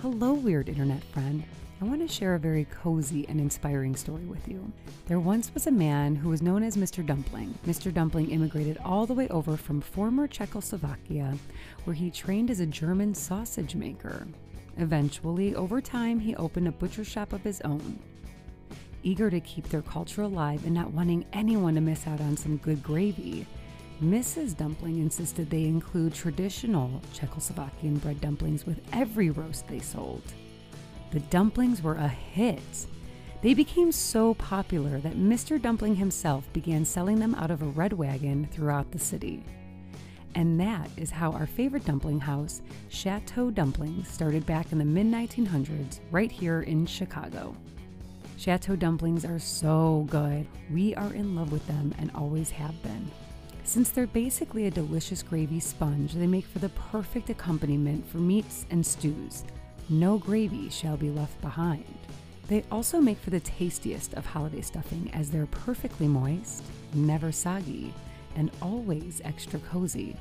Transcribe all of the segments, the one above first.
Hello, weird internet friend. I want to share a very cozy and inspiring story with you. There once was a man who was known as Mr. Dumpling. Mr. Dumpling immigrated all the way over from former Czechoslovakia, where he trained as a German sausage maker. Eventually, over time, he opened a butcher shop of his own. Eager to keep their culture alive and not wanting anyone to miss out on some good gravy, Mrs. Dumpling insisted they include traditional Czechoslovakian bread dumplings with every roast they sold. The dumplings were a hit. They became so popular that Mr. Dumpling himself began selling them out of a red wagon throughout the city. And that is how our favorite dumpling house, Chateau Dumplings, started back in the mid 1900s right here in Chicago. Chateau dumplings are so good. We are in love with them and always have been. Since they're basically a delicious gravy sponge, they make for the perfect accompaniment for meats and stews. No gravy shall be left behind. They also make for the tastiest of holiday stuffing as they're perfectly moist, never soggy, and always extra cozy.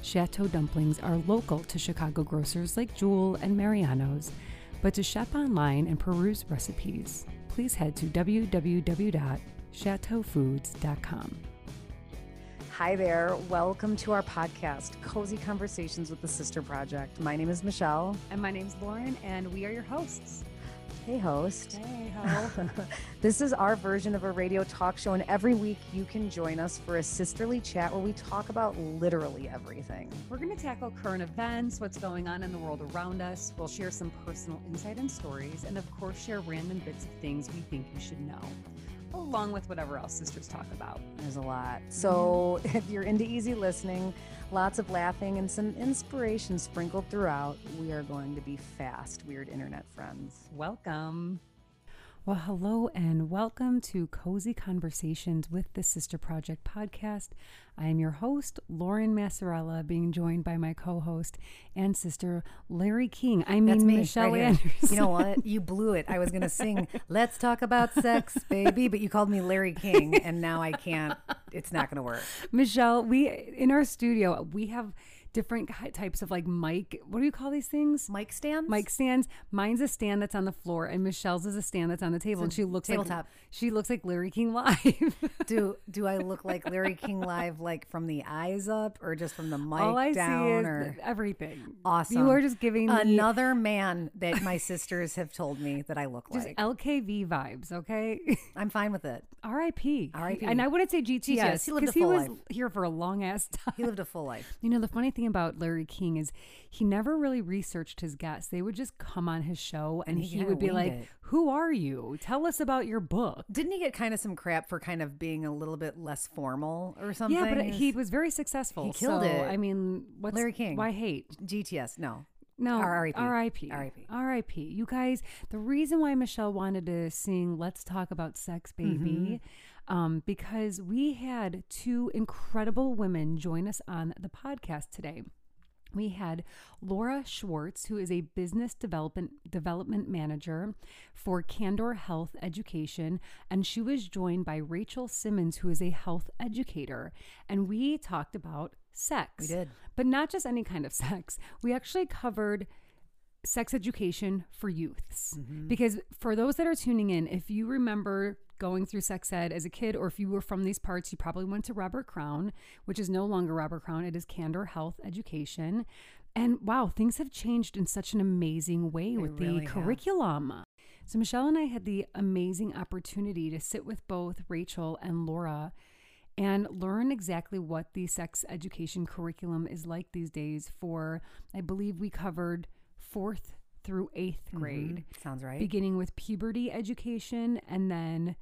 Chateau dumplings are local to Chicago grocers like Jewel and Mariano's, but to shop online and peruse recipes, please head to www.chateaufoods.com. Hi there. Welcome to our podcast, Cozy Conversations with the Sister Project. My name is Michelle. And my name's Lauren, and we are your hosts. Hey, host. Hey, ho. this is our version of a radio talk show, and every week you can join us for a sisterly chat where we talk about literally everything. We're going to tackle current events, what's going on in the world around us. We'll share some personal insight and stories, and of course, share random bits of things we think you should know along with whatever else sisters talk about. There's a lot. So mm-hmm. if you're into easy listening, lots of laughing, and some inspiration sprinkled throughout, we are going to be fast, weird internet friends. Welcome. Well, hello and welcome to Cozy Conversations with the Sister Project podcast. I am your host, Lauren Massarella, being joined by my co host and sister, Larry King. I mean, me, Michelle right Anderson. You know what? You blew it. I was going to sing, Let's Talk About Sex, Baby, but you called me Larry King, and now I can't. It's not going to work. Michelle, we, in our studio, we have different types of like mic. What do you call these things? Mic stands? Mic stands. Mine's a stand that's on the floor, and Michelle's is a stand that's on the table. and she looks tabletop. like she looks like Larry King live. Do do I look like Larry King live, like from the eyes up, or just from the mic All I down? see is or everything. awesome. You are just giving me another man that my sisters have told me that I look just like. LKV vibes. Okay. I'm fine with it. R.I.P. R.I.P.. And I wouldn't say GTS GTS, he lived a he was life. here for a long ass time. He lived a full life. You know, the funny thing about Larry King is he never really researched his guests. They would just come on his show and, And he he, would be like, it. Who are you? Tell us about your book. Didn't he get kind of some crap for kind of being a little bit less formal or something? Yeah, but he was very successful. He killed so, it. I mean, what's Larry King. Why hate? GTS. No, No, R.I.P.. R.I.P. R.I.P.. R.I.P. You guys, the reason why Michelle wanted to sing "Let's Talk About Sex, Baby," Mm-hmm. Um, because we had two incredible women join us on the podcast today. We had Laura Schwartz, who is a business development development manager for Candor Health Education, and she was joined by Rachel Simmons, who is a health educator, and we talked about sex. We did. but not just any kind of sex. We actually covered sex education for youths. Mm-hmm. Because for those that are tuning in, if you remember going through sex ed as a kid, or if you were from these parts, you probably went to Robert Crown, which is no longer Robert Crown, it is Candor Health Education. And wow, things have changed in such an amazing way with the have. curriculum. So, Michelle and I had the amazing opportunity to sit with both Rachel and Laura and learn exactly what the sex education curriculum is like these days for, I believe we covered fourth through 8th mm-hmm. grade, sounds right. beginning with puberty education and then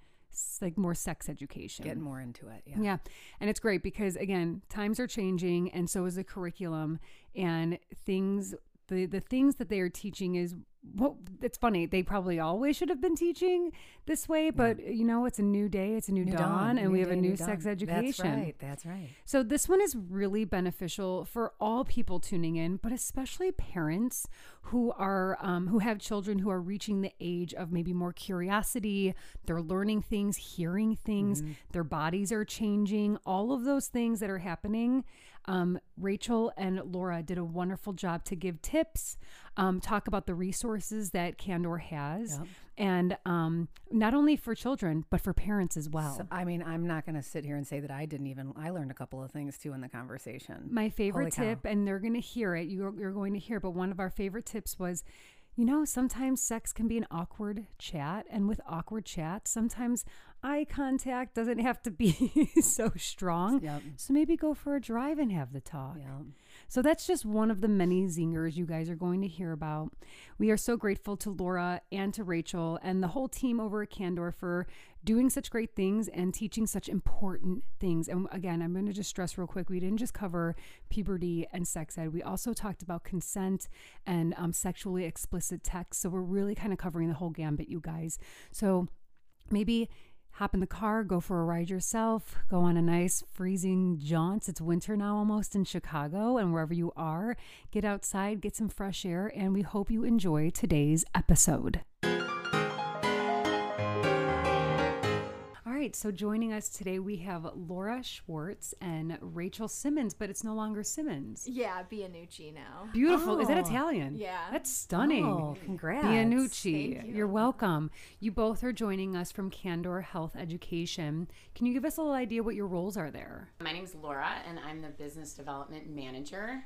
like more sex education. Getting more into it. Yeah. Yeah. And it's great because again, times are changing and so is the curriculum and things the the things that they are teaching is well it's funny, they probably always should have been teaching this way, but you know, it's a new day, it's a new, New dawn, and New we have a new new sex dawn. education. That's right. That's right. So this one is really beneficial for all people tuning in, but especially parents who are um, who have children who are reaching the age of maybe more curiosity. They're learning things, hearing things. Their bodies are changing. All of those things that are happening. Um, Rachel and Laura did a wonderful job to give tips, um, talk about the resources that Candor has, Yep. and um, not only for children but for parents as well. So, I mean, I'm not going to sit here and say that I didn't even. I learned a couple of things too in the conversation. My favorite Holy cow. tip, and they're going to hear it. You're, you're going to hear, but one of our favorite tips was, you know, sometimes sex can be an awkward chat, and with awkward chat, sometimes eye contact doesn't have to be so strong. Yep. So maybe go for a drive and have the talk. Yeah. So that's just one of the many zingers you guys are going to hear about. We are so grateful to Laura and to Rachel and the whole team over at Candor for doing such great things and teaching such important things. And again, I'm going to just stress real quick we didn't just cover puberty and sex ed, we also talked about consent and um, sexually explicit text. So we're really kind of covering the whole gambit, you guys. So maybe hop in the car, go for a ride yourself, go on a nice freezing jaunt. It's winter now almost in Chicago and wherever you are. Get outside, get some fresh air, and we hope you enjoy today's episode. Right, so joining us today we have Laura Schwartz and Rachel Simmons, but it's no longer Simmons. Yeah, Bianucci now. Beautiful. Is that Oh. Italian? Yeah. That's stunning. Oh, congrats. Bianucci, Thank you. you're welcome. You both are joining us from Candor Health Education. Can you give us a little idea what your roles are there? My name's Laura, and I'm the business development manager.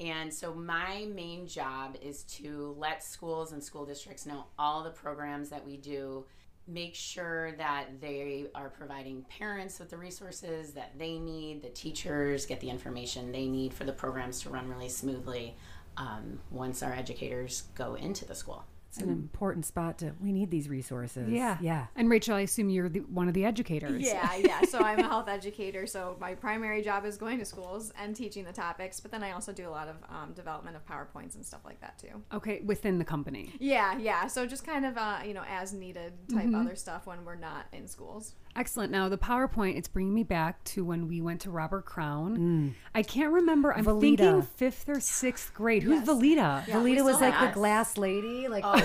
And so, my main job is to let schools and school districts know all the programs that we do, make sure that they are providing parents with the resources that they need, the teachers get the information they need for the programs to run really smoothly um, once our educators go into the school. It's an important spot to. We need these resources. Yeah. Yeah. And Rachel, I assume you're the, one of the educators. Yeah, yeah. So I'm a health educator. So my primary job is going to schools and teaching the topics, but then I also do a lot of um, development of PowerPoints and stuff like that too. Okay, within the company. Yeah, yeah. So just kind of, uh, you know, as needed type Mm-hmm. other stuff when we're not in schools. Excellent. Now, the PowerPoint, it's bringing me back to when we went to Robert Crown. Mm. I can't remember. I'm Valeda. thinking fifth or sixth grade. Who's Yes. Valeda? Yeah, Valeda was like have- the glass lady. Like, Oh,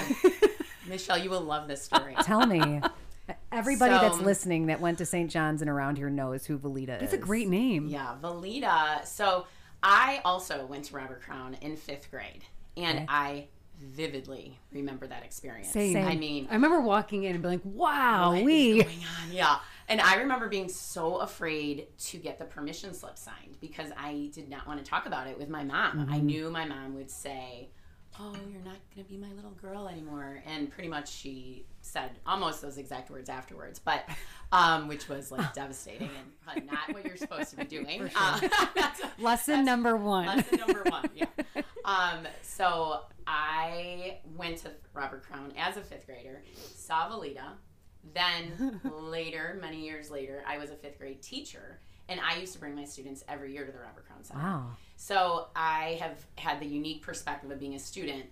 Michelle, you will love this ah, story. tell me. Everybody that's listening that went to St. John's and around here knows who Valeda is. That's a great name. Yeah, Valeda. So I also went to Robert Crown in fifth grade, and I vividly remember that experience. Same. I mean, I remember walking in and being like, wow, we. going on? Yeah. And I remember being so afraid to get the permission slip signed because I did not want to talk about it with my mom. I mm-hmm. knew my mom would say, Oh, you're not going to be my little girl anymore. And pretty much she said almost those exact words afterwards, but um, which was like devastating and not what you're supposed to be doing. Uh, that's- Lesson number one. Lesson number one. Yeah. Um, so I went to Robert Crown as a fifth grader, saw Valeda. Then later, many years later, I was a fifth grade teacher, and I used to bring my students every year to the Robert Crown Center. Wow. So I have had the unique perspective of being a student,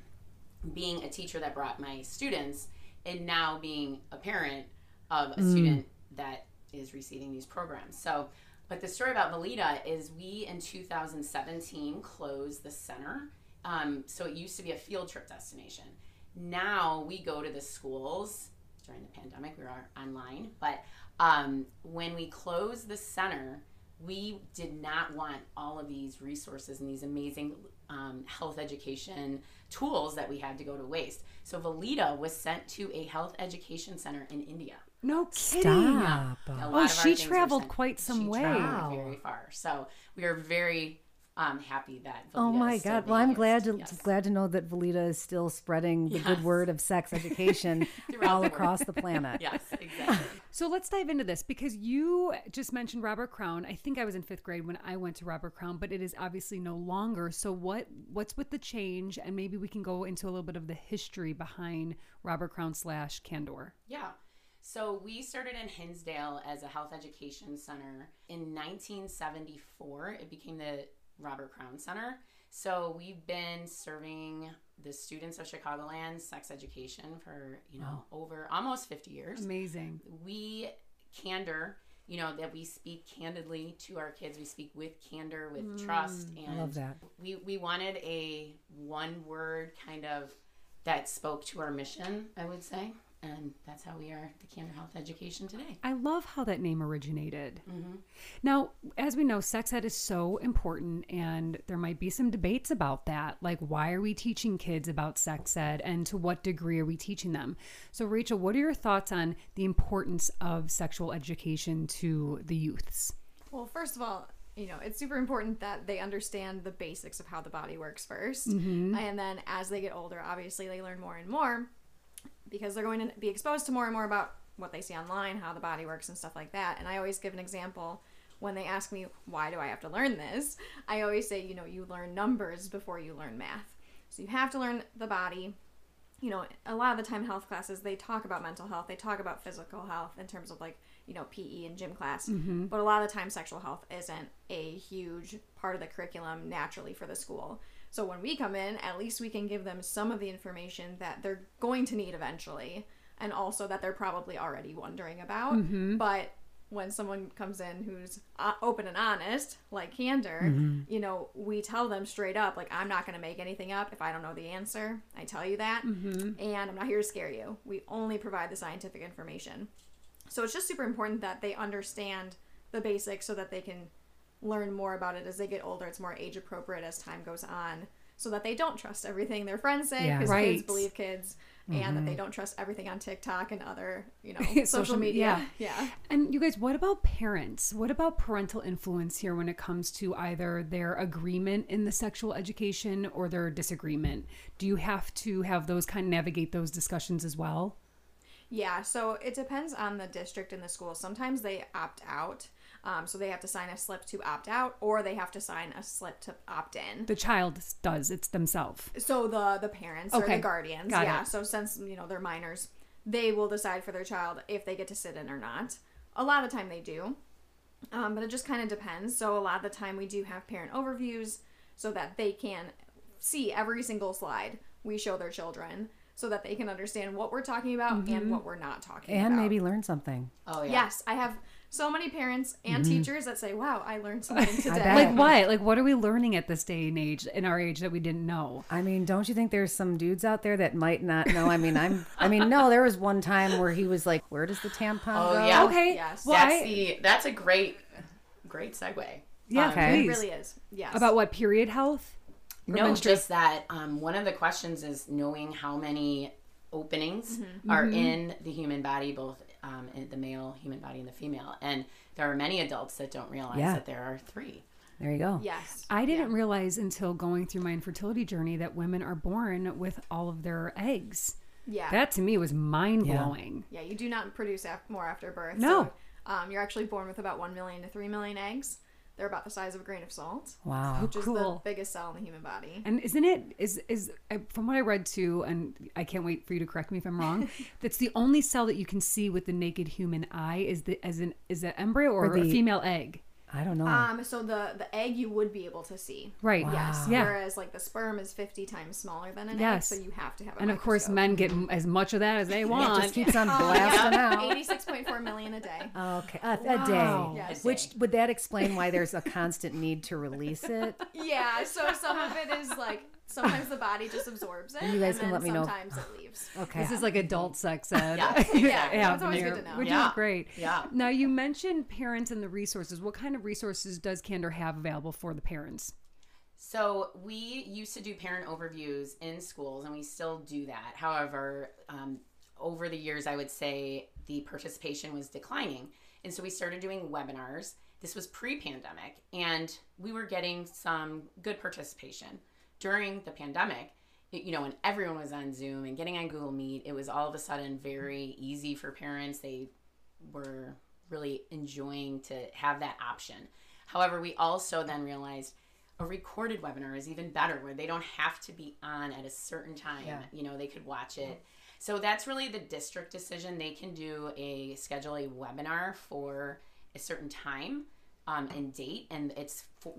being a teacher that brought my students, and now being a parent of a student that is receiving these programs. So, but the story about Valeda is we in 2017 closed the center. Um, so it used to be a field trip destination. Now we go to the schools during the pandemic. We are online, but um, when we closed the center, we did not want all of these resources and these amazing um, health education tools that we had to go to waste. So Valeda was sent to a health education center in India. No kidding. Stop. Oh, she traveled quite some she way. traveled Wow. very far. So we are very um, happy that. Oh my is God! Well, I'm used. glad to Yes. glad to know that Valeda is still spreading the good word of sex education all the across the planet. Yes, exactly. So let's dive into this because you just mentioned Robert Crown. I think I was in fifth grade when I went to Robert Crown, but it is obviously no longer. So what what's with the change? And maybe we can go into a little bit of the history behind Robert Crown slash Candor. Yeah. So we started in Hinsdale as a health education center. In 1974, it became the Robert Crown Center. So we've been serving the students of Chicagoland sex education for, you know, over almost 50 years. Amazing. we candor you know that we speak candidly to our kids we speak with candor with mm. trust and I love that. we we wanted a one word kind of that spoke to our mission i would say and that's how we are the Candor Health Education today. I love how that name originated. Mm-hmm. Now, as we know, sex ed is so important, and there might be some debates about that. Like, why are we teaching kids about sex ed, and to what degree are we teaching them? So, Rachel, what are your thoughts on the importance of sexual education to the youths? Well, first of all, you know, it's super important that they understand the basics of how the body works 1st And then as they get older, obviously they learn more and more because they're going to be exposed to more and more about what they see online, how the body works, and stuff like that. And I always give an example when they ask me, why do I have to learn this? I always say, you know, you learn numbers before you learn math. So you have to learn the body. You know, a lot of the time health classes, they talk about mental health, they talk about physical health in terms of like, you know, PE and gym class. Mm-hmm. But a lot of the time, sexual health isn't a huge part of the curriculum naturally for the school. So when we come in, at least we can give them some of the information that they're going to need eventually, and also that they're probably already wondering about. Mm-hmm. But when someone comes in who's uh, open and honest, like Candor, mm-hmm. you know, we tell them straight up, like, I'm not going to make anything up if I don't know the answer. I tell you that. Mm-hmm. And I'm not here to scare you. We only provide the scientific information. So it's just super important that they understand the basics so that they can learn more about it as they get older. It's more age appropriate as time goes on, so that they don't trust everything their friends say Yeah. because Right. kids believe kids, and that they mm-hmm. don't trust everything on TikTok and other you know Social social, media. media. Yeah. And you guys, what about parents? What about parental influence here when it comes to either their agreement in the sexual education or their disagreement? Do you have to have those kind of navigate those discussions as well? Yeah, so it depends on the district and the school. Sometimes they opt out. Um, so they have to sign a slip to opt out, or they have to sign a slip to opt in. The child does, it's themselves. So the the parents or the guardians, got yeah. it. So since you know they're minors, they will decide for their child if they get to sit in or not. A lot of the time they do, um, but it just kind of depends. So a lot of the time we do have parent overviews so that they can see every single slide we show their children, so that they can understand what we're talking about Mm-hmm. and what we're not talking And about. And maybe learn something. Oh yeah. Yes, I have so many parents and teachers that say, "Wow, I learned something today." Like what? Like what are we learning at this day and age, in our age, that we didn't know? I mean, don't you think there's some dudes out there that might not know? I mean, I'm. I mean, no. There was one time where he was like, "Where does the tampon Oh, go?" yeah. Okay. Yes. Well, That's I- the that's a great great segue. yeah, Um, Okay. It really is. Yes. About what period health? No, menstru- just that um, one of the questions is knowing how many openings are in the human body, both um, in the male human body and the female. And there are many adults that don't realize Yeah. that there are three. There you go. Yes. I didn't realize until going through my infertility journey that women are born with all of their eggs. Yeah. That to me was mind blowing. yeah, you do not produce af- more after birth. No. So, um, you're actually born with about 1 million to 3 million eggs. They're about the size of a grain of salt, Wow. Oh, which is Cool. the biggest cell in the human body. And isn't it is is from what I read too, and I can't wait for you to correct me if I'm wrong. that's the only cell that you can see with the naked human eye is the as an is an embryo or, Or a female egg. I don't know. Um, so the the egg you would be able to see. Right. Yes. Yeah. Whereas like the sperm is 50 times smaller than an Yes. egg, so you have to have a And of course, men get m- as much of that as they it want. just keeps on Oh, blasting yeah. out. 86.4 million a day. Okay, a, a day. Yes. Which would that explain why there's a constant need to release it? Yeah, so some of it is like sometimes the body just absorbs it. You guys and can then let me know. Sometimes it leaves. Okay. This is like adult sex ed. Yeah, exactly. Yeah, it's always good to know. Which Yeah. is great. Yeah. Now you mentioned parents and the resources. What kind of resources does Candor have available for the parents? So we used to do parent overviews in schools, and we still do that. However, um, over the years, I would say the participation was declining, and so we started doing webinars. This was pre-pandemic, and we were getting some good participation during the pandemic. you know, when everyone was on Zoom and getting on Google Meet, it was all of a sudden very easy for parents. They were really enjoying to have that option. However, we also then realized a recorded webinar is even better where they don't have to be on at a certain time. Yeah. You know, they could watch it. So that's really the district decision. They can do a schedule a webinar for a certain time um, and date, and it's for,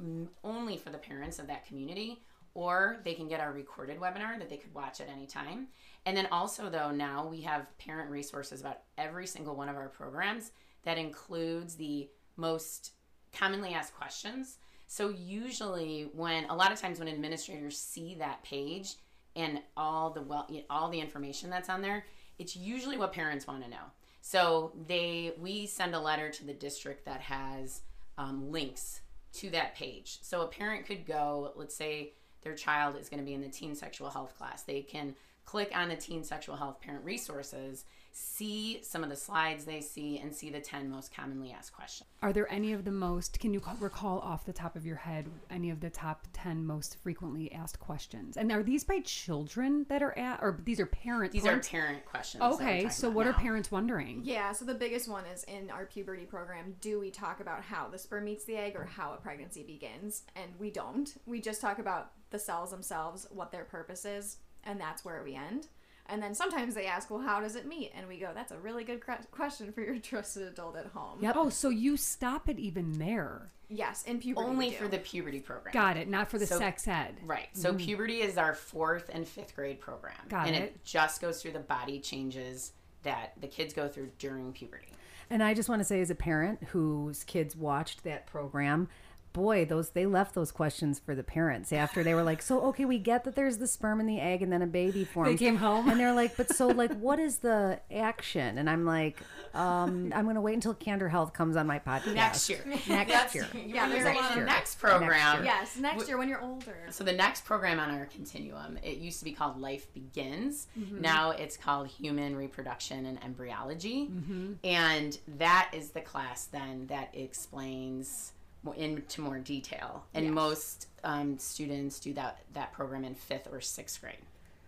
only for the parents of that community. Or they can get our recorded webinar that they could watch at any time. And then also, though, now we have parent resources about every single one of our programs that includes the most commonly asked questions. So usually, when a lot of times when administrators see that page and all the well, all the information that's on there, it's usually what parents want to know. So they we send a letter to the district that has um, links to that page. So a parent could go, let's say their child is going to be in the teen sexual health class. They can click on the teen sexual health parent resources see some of the slides they see and see the 10 most commonly asked questions. Are there any of the most, can you recall off the top of your head, any of the top 10 most frequently asked questions? And are these by children that are at, or these are parents? These are parent questions. Okay, so what now. are parents wondering? Yeah, so the biggest one is in our puberty program do we talk about how the sperm meets the egg or how a pregnancy begins? And we don't. We just talk about the cells themselves, what their purpose is, and that's where we end. And then sometimes they ask, well, how does it meet? And we go, that's a really good question for your trusted adult at home. Yep. Oh, so you stop it even there. Yes, in puberty. Only for the puberty program. Got it. Not for the so, sex ed. Right. So mm. puberty is our fourth and fifth grade program. Got and it. And it just goes through the body changes that the kids go through during puberty. And I just want to say, as a parent whose kids watched that program, boy, those they left those questions for the parents after they were like, so okay, we get that there's the sperm and the egg and then a baby forms. They came home and they're like, but so like, what is the action? And I'm like, um, I'm gonna wait until Candor Health comes on my podcast next year. Next year. Yeah, there's next, year. next program. Next. Yes, next year when you're older. So the next program on our continuum, it used to be called Life Begins. Mm-hmm. Now it's called Human Reproduction and Embryology, mm-hmm. and that is the class then that explains into more detail. And yes. most um, students do that that program in fifth or sixth grade.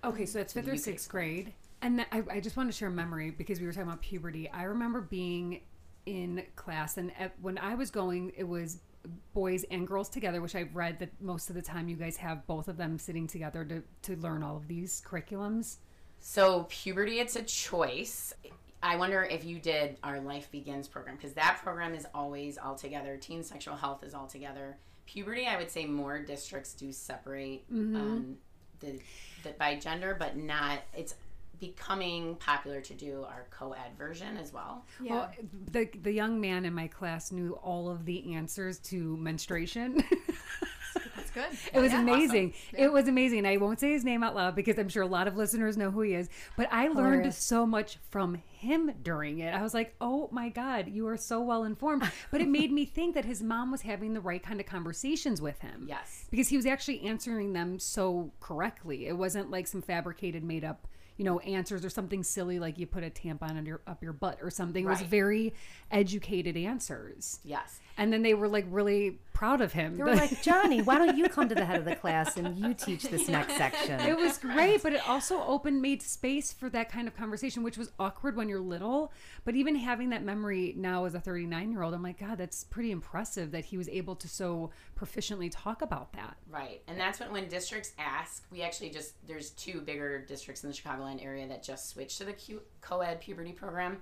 Okay, so it's fifth or sixth grade. And I, I just want to share a memory because we were talking about puberty. I remember being in class, and at, when I was going, it was boys and girls together, which I've read that most of the time you guys have both of them sitting together to, to learn all of these curriculums. So, puberty, it's a choice. I wonder if you did our Life Begins program because that program is always all together. Teen sexual health is all together. Puberty, I would say more districts do separate mm-hmm. um, the, the by gender, but not. It's becoming popular to do our co-ed version as well. Yeah. Well, the the young man in my class knew all of the answers to menstruation. good. It was yeah, amazing. Awesome. Yeah. It was amazing. I won't say his name out loud because I'm sure a lot of listeners know who he is. But I learned so much from him during it. I was like, oh my God, you are so well informed. But it made me think that his mom was having the right kind of conversations with him. Yes. Because he was actually answering them so correctly. It wasn't like some fabricated, made up you know answers or something silly like you put a tampon under up your butt or something. It was very educated answers. Yes. And then they were like really proud of him. They were like, Johnny, why don't you come to the head of the class and you teach this next section? It was great, but it also opened, made space for that kind of conversation, which was awkward when you're little. But even having that memory now as a 39 year old, I'm like, God, that's pretty impressive that he was able to so proficiently talk about that. Right. And that's when, when districts ask, we actually just, there's two bigger districts in the Chicagoland area that just switched to the co ed puberty program.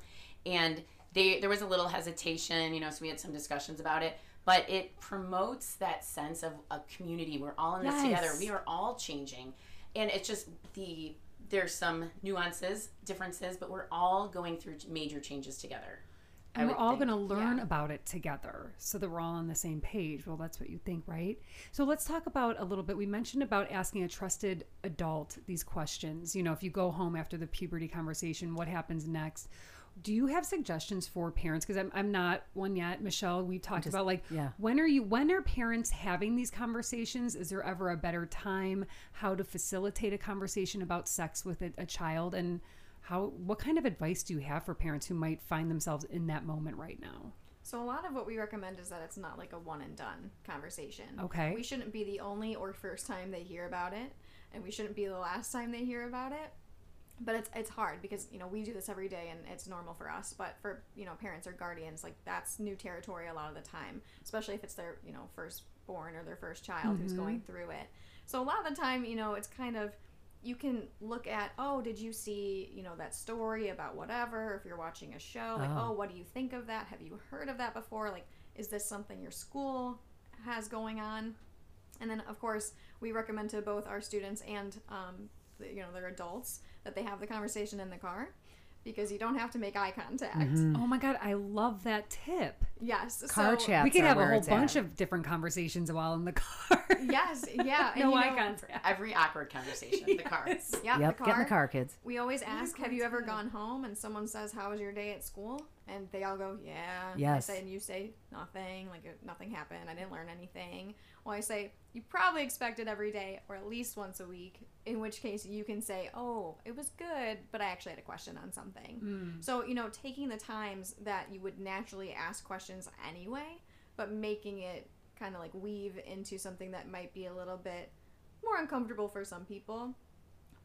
And they there was a little hesitation, you know, so we had some discussions about it. But it promotes that sense of a community. We're all in this yes. together. We are all changing, and it's just the there's some nuances, differences, but we're all going through major changes together. And we're all going to learn yeah. about it together so that we're all on the same page. Well, that's what you think, right? So let's talk about a little bit. We mentioned about asking a trusted adult these questions. You know, if you go home after the puberty conversation, what happens next? Do you have suggestions for parents because I'm, I'm not one yet michelle we talked just, about like yeah. when are you when are parents having these conversations is there ever a better time how to facilitate a conversation about sex with a, a child and how what kind of advice do you have for parents who might find themselves in that moment right now so a lot of what we recommend is that it's not like a one and done conversation. Okay. We shouldn't be the only or first time they hear about it, and we shouldn't be the last time they hear about it but it's it's hard because you know we do this every day and it's normal for us but for you know parents or guardians like that's new territory a lot of the time especially if it's their you know firstborn or their first child mm-hmm. who's going through it so a lot of the time you know it's kind of you can look at oh did you see you know that story about whatever if you're watching a show like oh. oh what do you think of that have you heard of that before like is this something your school has going on and then of course we recommend to both our students and um, you know they're adults that they have the conversation in the car because you don't have to make eye contact. Mm-hmm. Oh my god, I love that tip. Yes. Car so, chats we could have a whole bunch at. of different conversations while in the car. Yes, yeah. no you eye know- contact. Every awkward conversation in the car. Yep, Yep, the get in the car, kids. We always ask, "Have you ever gone home?" And someone says, "How was your day at school?" And they all go, "Yeah." Yes. I say, and you say nothing, like uh, nothing happened. I didn't learn anything. Well, I say you probably expect it every day or at least once a week. In which case, you can say, "Oh, it was good, but I actually had a question on something." So you know, taking the times that you would naturally ask questions anyway, but making it kind of like weave into something that might be a little bit more uncomfortable for some people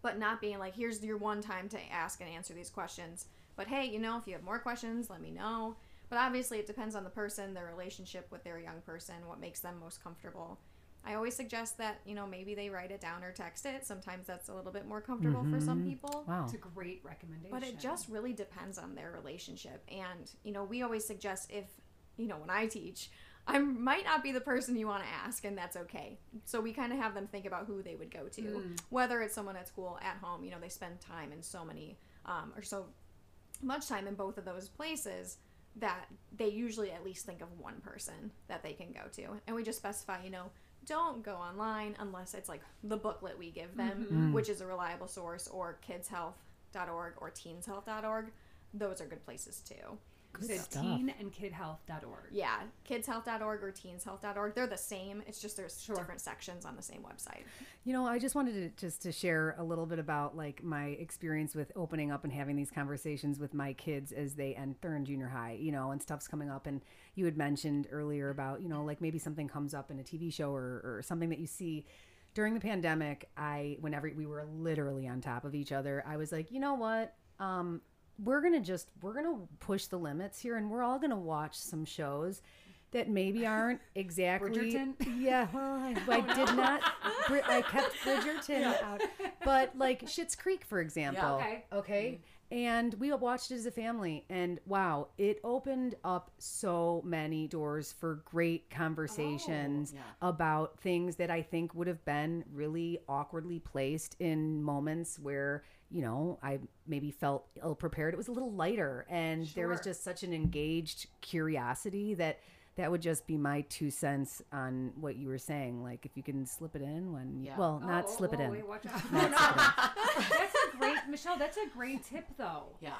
but not being like here's your one time to ask and answer these questions but hey you know if you have more questions let me know but obviously it depends on the person their relationship with their young person what makes them most comfortable i always suggest that you know maybe they write it down or text it sometimes that's a little bit more comfortable for some people Wow. It's a great recommendation. but it just really depends on their relationship. And, you know, we always suggest if, you know, when I teach, I might not be the person you want to ask, and that's okay. So we kind of have them think about who they would go to, whether it's someone at school, at home. You know, they spend time in so many, um, or so much time in both of those places that they usually at least think of one person that they can go to. And we just specify, you know, don't go online unless it's like the booklet we give them, mm-hmm. mm. which is a reliable source, or kidshealth.org or teenshealth.org. Those are good places too. You said stuff. teen and kidhealth.org. Yeah, kidshealth.org or teenshealth.org. They're the same. It's just there's Sure. different sections on the same website. You know, I just wanted to just to share a little bit about like my experience with opening up and having these conversations with my kids as they enter in junior high, you know, and stuff's coming up. And you had mentioned earlier about, you know, like maybe something comes up in a TV show or, or something that you see during the pandemic. I, whenever we were literally on top of each other, I was like, you know what? Um, we're gonna just we're gonna push the limits here, and we're all gonna watch some shows that maybe aren't exactly Bridgerton? yeah, well, I, I oh, did not. I kept Bridgerton out, but like Schitt's Creek, for example. Yeah. Okay. Okay. Mm. And we watched it as a family, and wow, it opened up so many doors for great conversations oh, yeah. about things that I think would have been really awkwardly placed in moments where, you know, I maybe felt ill prepared. It was a little lighter, and there was just such an engaged curiosity that that would just be my two cents on what you were saying. Like if you can slip it in when, Yeah. well, oh, not Oh, slip it oh, in. wait, watch out. No, no. that's a great, Michelle. That's a great tip, though. Yeah.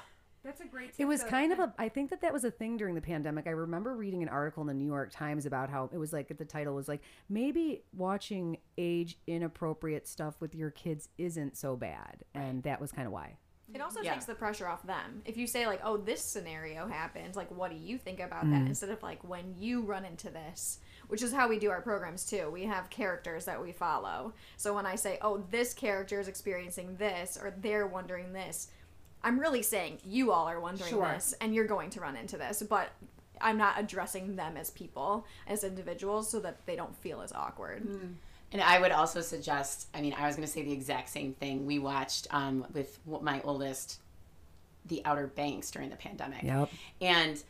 That's a great tip. It was though. kind of a. I think that that was a thing during the pandemic. I remember reading an article in the New York Times about how it was like the title was like maybe watching age inappropriate stuff with your kids isn't so bad, and that was kind of why. It also Yeah. takes the pressure off them. If you say like, "Oh, this scenario happened," like, what do you think about that? Mm. Instead of like, when you run into this, which is how we do our programs too. We have characters that we follow. So when I say, "Oh, this character is experiencing this," or they're wondering this, I'm really saying you all are wondering Sure. this, and you're going to run into this, but. I'm not addressing them as people, as individuals, so that they don't feel as awkward. And I would also suggest, I mean, I was going to say the exact same thing. We watched um, with my oldest, The Outer Banks during the pandemic. Yep. And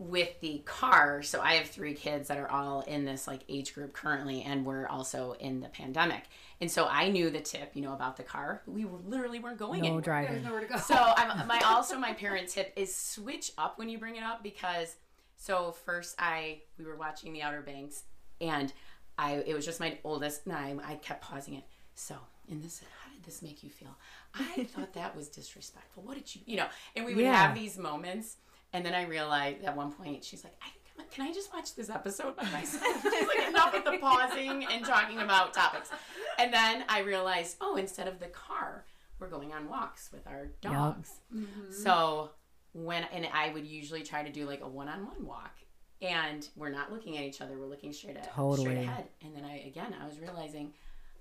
with the car, so I have three kids that are all in this like age group currently, and we're also in the pandemic. And so I knew the tip, you know, about the car. We were, literally weren't going No anywhere. driving. There's nowhere to go. So I'm, my also my parent tip is switch up when you bring it up because so first I we were watching The Outer Banks and I it was just my oldest and I, I kept pausing it. So in this how did this make you feel? I thought that was disrespectful. What did you you know? And we would Yeah. have these moments and then I realized at one point she's like I can I just watch this episode by myself? She's like enough with the pausing and talking about topics. And then I realized, oh, instead of the car, we're going on walks with our dogs. Mm-hmm. So when and I would usually try to do like a one-on-one walk, and we're not looking at each other; we're looking straight at Totally. straight ahead. And then I again, I was realizing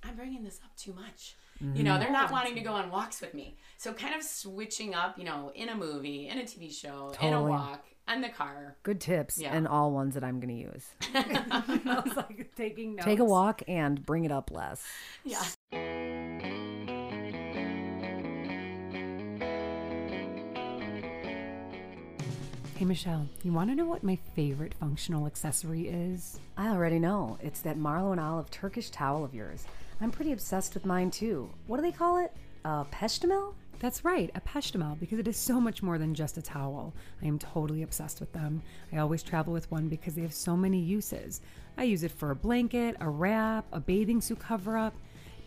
I'm bringing this up too much. You know, mm-hmm. they're not wanting to go on walks with me. So kind of switching up, you know, in a movie, in a TV show, in a walk, in the car. Good tips, Yeah. and all ones that I'm going to use. I was like taking notes. Take a walk and bring it up less. Yeah. Hey, Michelle, you want to know what my favorite functional accessory is? I already know. It's that Marlowe and Olive Turkish towel of yours. I'm pretty obsessed with mine too. What do they call it? Uh, pestamel? That's right, a Peshtemel, because it is so much more than just a towel. I am totally obsessed with them. I always travel with one because they have so many uses. I use it for a blanket, a wrap, a bathing suit cover up.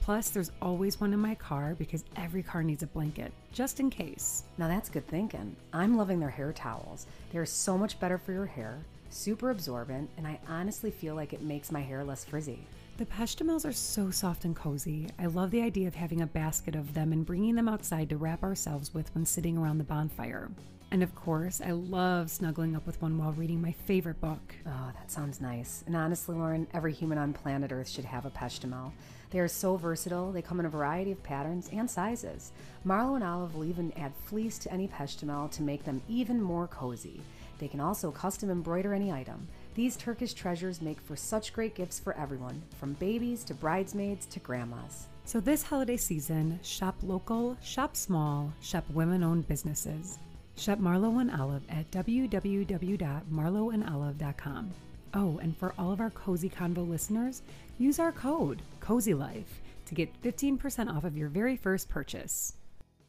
Plus, there's always one in my car because every car needs a blanket, just in case. Now that's good thinking. I'm loving their hair towels. They are so much better for your hair, super absorbent, and I honestly feel like it makes my hair less frizzy. The Peshtemels are so soft and cozy. I love the idea of having a basket of them and bringing them outside to wrap ourselves with when sitting around the bonfire. And of course, I love snuggling up with one while reading my favorite book. Oh, that sounds nice. And honestly, Lauren, every human on planet Earth should have a Peshtemel. They are so versatile, they come in a variety of patterns and sizes. Marlowe and Olive will even add fleece to any Peshtemel to make them even more cozy. They can also custom embroider any item. These Turkish treasures make for such great gifts for everyone, from babies to bridesmaids to grandmas. So, this holiday season, shop local, shop small, shop women owned businesses. Shop Marlowe and Olive at www.marloweandolive.com. Oh, and for all of our Cozy Convo listeners, use our code CozyLife to get 15% off of your very first purchase.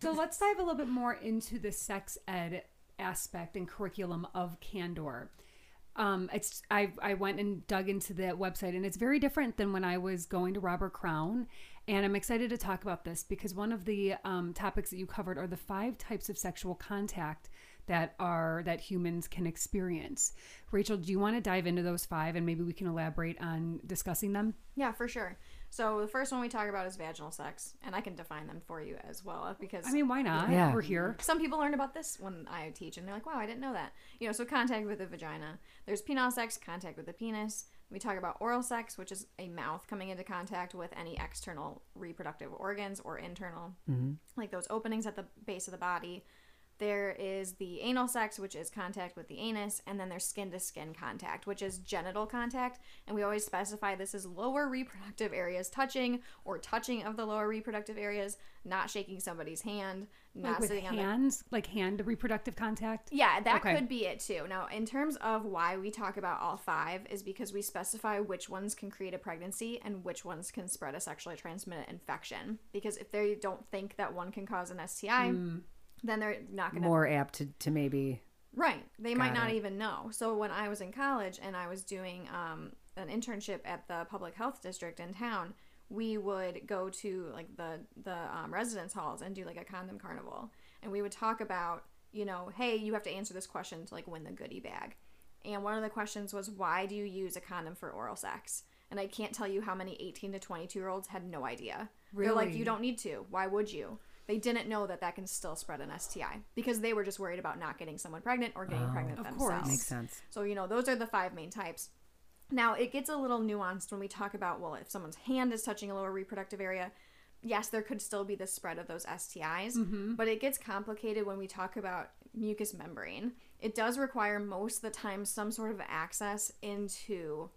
So let's dive a little bit more into the sex ed aspect and curriculum of Candor. Um, it's I I went and dug into the website, and it's very different than when I was going to Robert Crown. And I'm excited to talk about this because one of the um, topics that you covered are the five types of sexual contact that are that humans can experience. Rachel, do you want to dive into those five, and maybe we can elaborate on discussing them? Yeah, for sure. So the first one we talk about is vaginal sex, and I can define them for you as well uh, because I mean, why not? Yeah. We're here. some people learn about this when I teach, and they're like, "Wow, I didn't know that." You know, so contact with the vagina. There's penile sex, contact with the penis. We talk about oral sex, which is a mouth coming into contact with any external reproductive organs or internal, mm-hmm. like those openings at the base of the body. There is the anal sex, which is contact with the anus, and then there's skin to skin contact, which is genital contact. And we always specify this is lower reproductive areas touching or touching of the lower reproductive areas, not shaking somebody's hand, not Like with sitting on the hands, like hand reproductive contact. yeah, that Okay. could be it too. Now, in terms of why we talk about all five, is because we specify which ones can create a pregnancy and which ones can spread a sexually transmitted infection. Because if they don't think that one can cause an STI, Mm. Then they're not going to. More apt to, to maybe. Right. They might not it. even know. So when I was in college and I was doing um, an internship at the public health district in town, we would go to like the the um, residence halls and do like a condom carnival, and we would talk about you know, hey, you have to answer this question to like win the goodie bag. And one of the questions was, why do you use a condom for oral sex? And I can't tell you how many 18 to 22 year olds had no idea. They're like, you don't need to. Why would you? They didn't know that that can still spread an STI because they were just worried about not getting someone pregnant or getting oh. pregnant Of course. themselves. Makes sense. So, you know, those are the five main types. Now, it gets a little nuanced when we talk about, well, if someone's hand is touching a lower reproductive area, yes, there could still be the spread of those STIs, mm-hmm. but it gets complicated when we talk about mucous membrane. It does require most of the time some sort of access into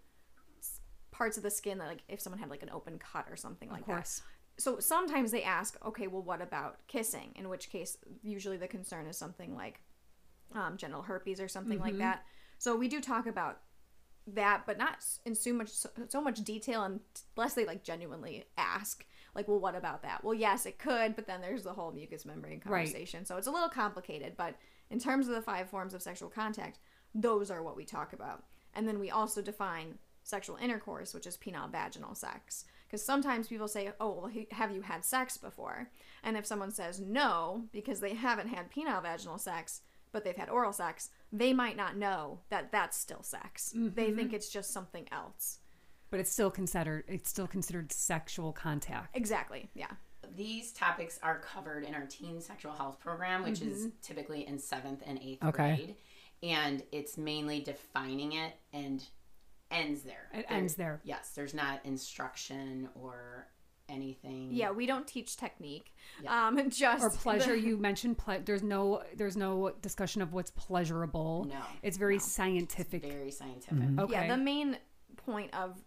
parts of the skin that like if someone had like an open cut or something like Of course. that. So sometimes they ask, okay, well what about kissing? In which case usually the concern is something like um, genital herpes or something like that. So we do talk about that, but not in so much so, so much detail unless they like genuinely ask. Like, well, what about that? Well, yes, it could, but then there's the whole mucous membrane Right. conversation. So it's a little complicated. But in terms of the five forms of sexual contact, those are what we talk about. And then we also define sexual intercourse, which is penile vaginal sex. Because sometimes people say, oh, well, have you had sex before? And if someone says no, because they haven't had penile vaginal sex, but they've had oral sex, they might not know that that's still sex. They think mm-hmm. it's just something else. But it's still considered it's still considered sexual contact. Exactly. Yeah. These topics are covered in our teen sexual health program, which is mm-hmm. typically in seventh and eighth Okay. grade. And it's mainly defining it and ends there. It ends there. Yes, there's not instruction or anything. Yeah, we don't teach technique. Yeah. Um, just Or pleasure. the- you mentioned ple- there's no there's no discussion of what's pleasurable. No, It's very no. scientific. Very scientific. okay. Yeah, the main point of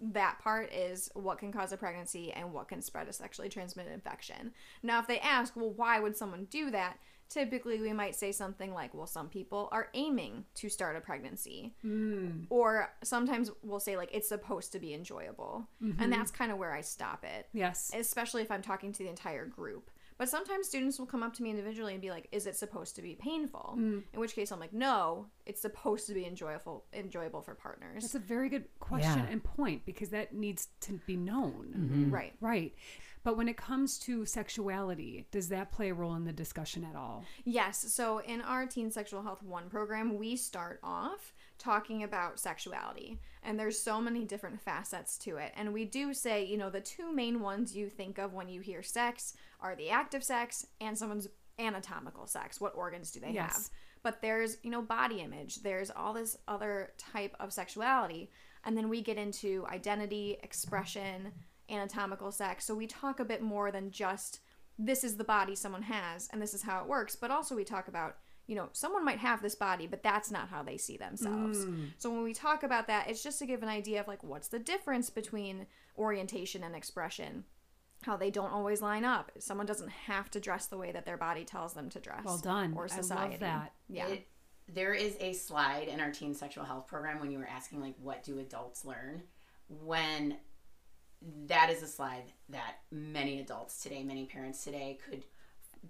that part is what can cause a pregnancy and what can spread a sexually transmitted infection. Now, if they ask, well, why would someone do that? Typically, we might say something like, well, some people are aiming to start a pregnancy. Mm. Or sometimes we'll say, like, it's supposed to be enjoyable. Mm-hmm. And that's kind of where I stop it yes. especially if I'm talking to the entire group. But sometimes students will come up to me individually and be like, "Is it supposed to be painful?" In which case, I'm like, "No, it's supposed to be enjoyable, enjoyable for partners." That's a very good question Yeah. and point because that needs to be known. Mm-hmm. Right. Right. But when it comes to sexuality, does that play a role in the discussion at all? Yes. So in our Teen Sexual Health 1 program, we start off talking about sexuality. And there's so many different facets to it. And we do say, you know, the two main ones you think of when you hear sex are the active sex and someone's anatomical sex. What organs do they Yes. have? But there's, you know, body image. There's all this other type of sexuality. And then we get into identity, expression, anatomical sex. So we talk a bit more than just this is the body someone has and this is how it works, but also we talk about, you know, someone might have this body, but that's not how they see themselves. Mm. So when we talk about that, it's just to give an idea of like what's the difference between orientation and expression. How they don't always line up. Someone doesn't have to dress the way that their body tells them to dress. Well done. Or I love society. that. Yeah. It, there is a slide in our teen sexual health program when you were asking like what do adults learn when that is a slide that many adults today many parents today could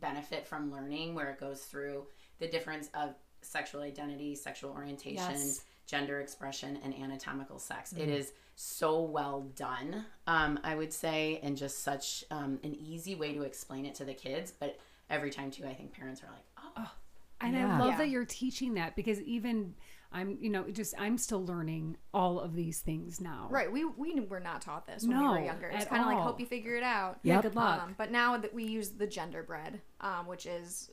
benefit from learning where it goes through the difference of sexual identity sexual orientation Yes. gender expression and anatomical sex it is so well done um, i would say and just such um, an easy way to explain it to the kids but every time too i think parents are like oh And I love Yeah. that you're teaching that because even I'm, you know, just I'm still learning all of these things now. Right. We we were not taught this when we were younger. It's at kind of like all. hope you figure it out. Yeah, Yep. good luck. Um, but now that we use the gender bread, um, which is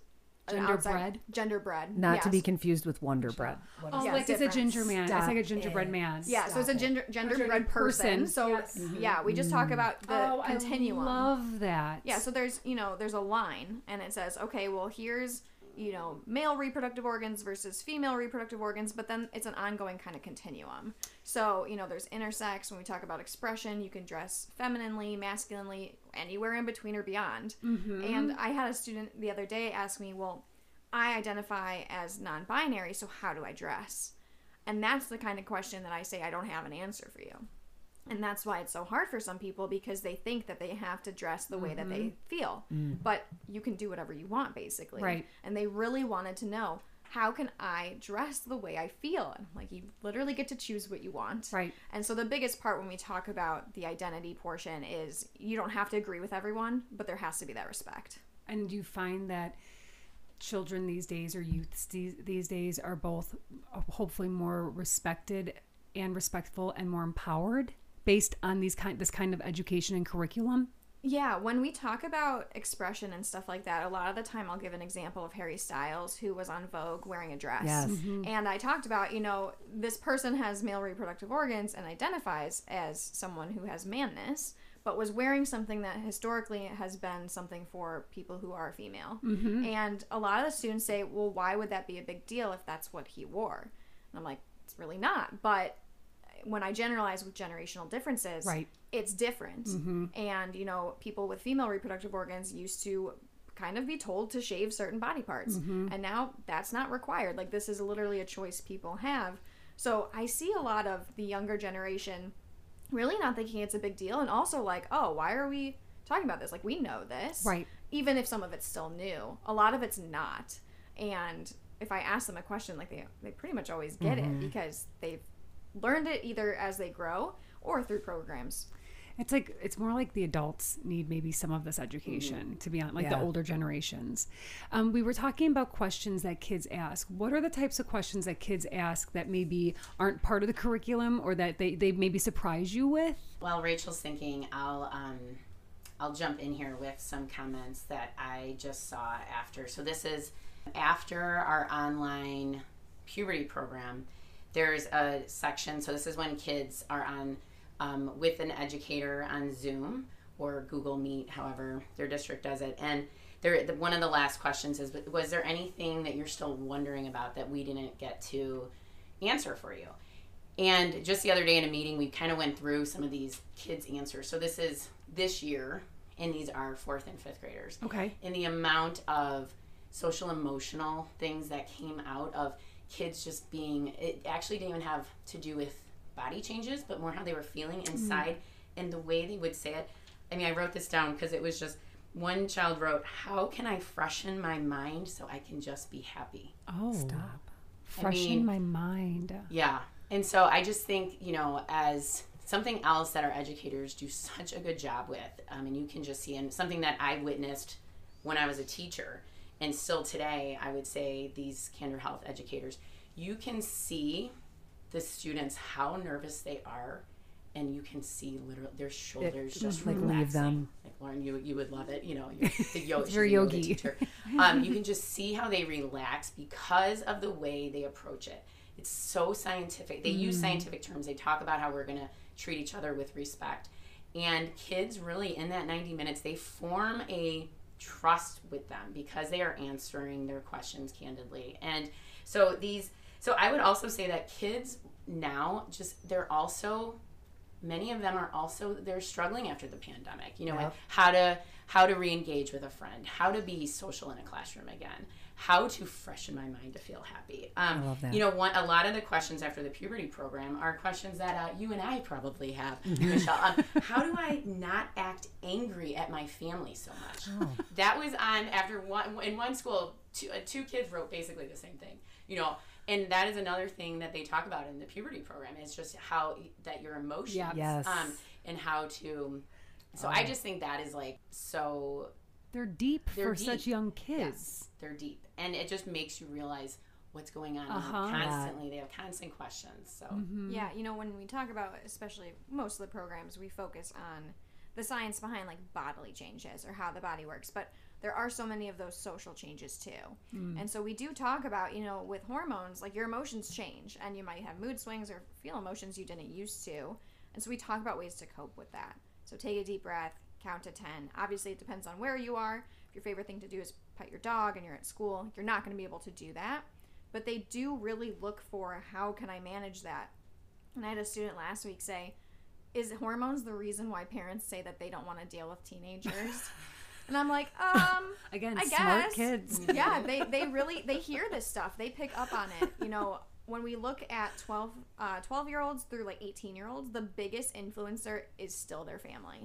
an Gender outside- bread? Gender bread. Not to be confused with Wonder Bread. What Oh, is Yeah, like it's a difference. ginger man. it's like a gingerbread it. man. Yeah, so it's a Stop it. gender gendered Gendered bread person. person. So Yes. yeah, we just talk about the oh, continuum. I love that. yeah, so there's you know there's a line and it says okay, well here's you know male reproductive organs versus female reproductive organs, but then it's an ongoing kind of continuum. So you know there's intersex when we talk about expression, you can dress femininely, masculinely, anywhere in between or beyond. Mm-hmm. And I had a student the other day ask me, well, I identify as non-binary, so how do I dress? And that's the kind of question that I say I don't have an answer for you. And that's why it's so hard for some people because they think that they have to dress the way that they feel. But you can do whatever you want, basically. Right. And they really wanted to know how can I dress the way I feel? And like, you literally get to choose what you want. Right. And so the biggest part when we talk about the identity portion is you don't have to agree with everyone, but there has to be that respect. And you find that children these days or youth these, these days are both uh, hopefully more respected and respectful and more empowered based on these kind this kind of education and curriculum. Yeah, when we talk about expression and stuff like that, a lot of the time I'll give an example of Harry Styles, who was on Vogue wearing a dress. Yes. Mm-hmm. And I talked about, you know, this person has male reproductive organs and identifies as someone who has manness, but was wearing something that historically has been something for people who are female. Mm-hmm. And a lot of the students say, well, why would that be a big deal if that's what he wore? And I'm like, it's really not. But when I generalize with generational differences, Right. it's different. Mm-hmm. And, you know, people with female reproductive organs used to kind of be told to shave certain body parts. Mm-hmm. And now that's not required. Like, this is literally a choice people have. So I see a lot of the younger generation really not thinking it's a big deal. And also, like, oh, why are we talking about this? Like, we know this. Right. Even if some of it's still new, a lot of it's not. And if I ask them a question, like, they, they pretty much always get it mm-hmm. because they've learned it either as they grow or through programs. It's like it's more like the adults need maybe some of this education to be on like the older generations. Um, we were talking about questions that kids ask. What are the types of questions that kids ask that maybe aren't part of the curriculum or that they, they maybe surprise you with? While Rachel's thinking, I'll um, I'll jump in here with some comments that I just saw after. So this is after our online puberty program. There's a section. So this is when kids are on um, with an educator on Zoom or Google Meet, however their district does it, and. There, the, one of the last questions is: Was there anything that you're still wondering about that we didn't get to answer for you? And just the other day in a meeting, we kind of went through some of these kids' answers. So this is this year, and these are fourth and fifth graders. Okay. And the amount of social emotional things that came out of kids just being, it actually didn't even have to do with body changes, but more how they were feeling inside and the way they would say it. I mean, I wrote this down because it was just one child wrote, "How can I freshen my mind so I can just be happy?" Oh, Stop. Freshen mean- my mind. Yeah. And so I just think, you know, as something else that our educators do such a good job with, um, and you can just see, and something that I witnessed when I was a teacher, and still today, I would say these Candor Health educators, you can see the students how nervous they are. And you can see literally their shoulders just like, leave them. Like Lauren, you you would love it. You know, you're the yoga, she's very a yoga yogi. teacher. Um, you can just see how they relax because of the way they approach it. It's so scientific. They use scientific terms. They talk about how we're going to treat each other with respect. And kids really in that 90 minutes they form a trust with them because they are answering their questions candidly. And so these so I would also say that kids now just they're also many of them are also they're struggling after the pandemic you know Yep. how to how to re-engage with a friend how to be social in a classroom again how to freshen my mind to feel happy um, I love that. you know one a lot of the questions after the puberty program are questions that uh, you and i probably have michelle um, how do i not act angry at my family so much Oh. that was on after one in one school two, uh, two kids wrote basically the same thing you know and that is another thing that they talk about in the puberty program is just how that your emotions Yes. um, and how to so Oh. i just think that is like so They're deep They're for such young kids. they're deep and it just makes you realize what's going on Uh-huh. constantly they have constant questions so Mm-hmm. Yeah, you know, when we talk about, especially most of the programs, we focus on the science behind like bodily changes or how the body works, but there are so many of those social changes too. And so we do talk about, you know, with hormones, like your emotions change and you might have mood swings or feel emotions you didn't used to. And so we talk about ways to cope with that. So take a deep breath, count to 10. Obviously, it depends on where you are. If your favorite thing to do is pet your dog and you're at school, you're not going to be able to do that. But they do really look for how can I manage that and I had a student last week say, "Is hormones the reason why parents say that they don't want to deal with teenagers?" and I'm like, um, Again, I smart guess. kids. yeah, they they really they hear this stuff. They pick up on it. You know, when we look at 12 uh 12 year olds through like 18 year olds, the biggest influencer is still their family.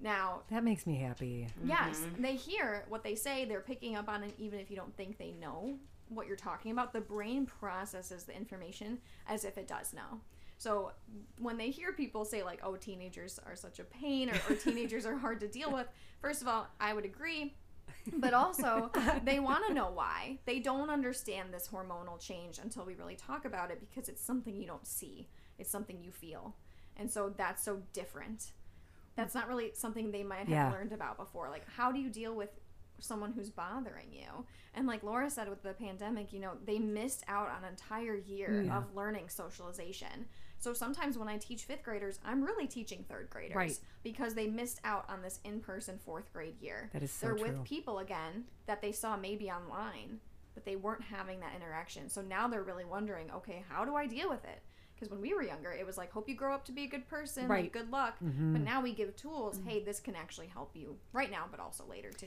Now, That makes me happy. Yes, mm-hmm. they hear what they say. They're picking up on it, even if you don't think they know what you're talking about. The brain processes the information as if it does know. So when they hear people say like, "Oh, teenagers are such a pain," or, or "Teenagers are hard to deal with," first of all, I would agree. But also, they want to know why. They don't understand this hormonal change until we really talk about it because it's something you don't see. It's something you feel. And so that's so different that's not really something they might have Yeah. learned about before. Like, how do you deal with someone who's bothering you? And like Laura said with the pandemic, you know, they missed out on an entire year Yeah. of learning socialization. So sometimes when I teach fifth graders, I'm really teaching third graders Right. because they missed out on this in person fourth grade year. That is so They're true. with people again that they saw maybe online, but they weren't having that interaction. So now they're really wondering, okay, how do I deal with it? Because when we were younger, it was like, hope you grow up to be a good person, like, Right. good luck. Mm-hmm. But now we give tools. Hey, this can actually help you right now, but also later too.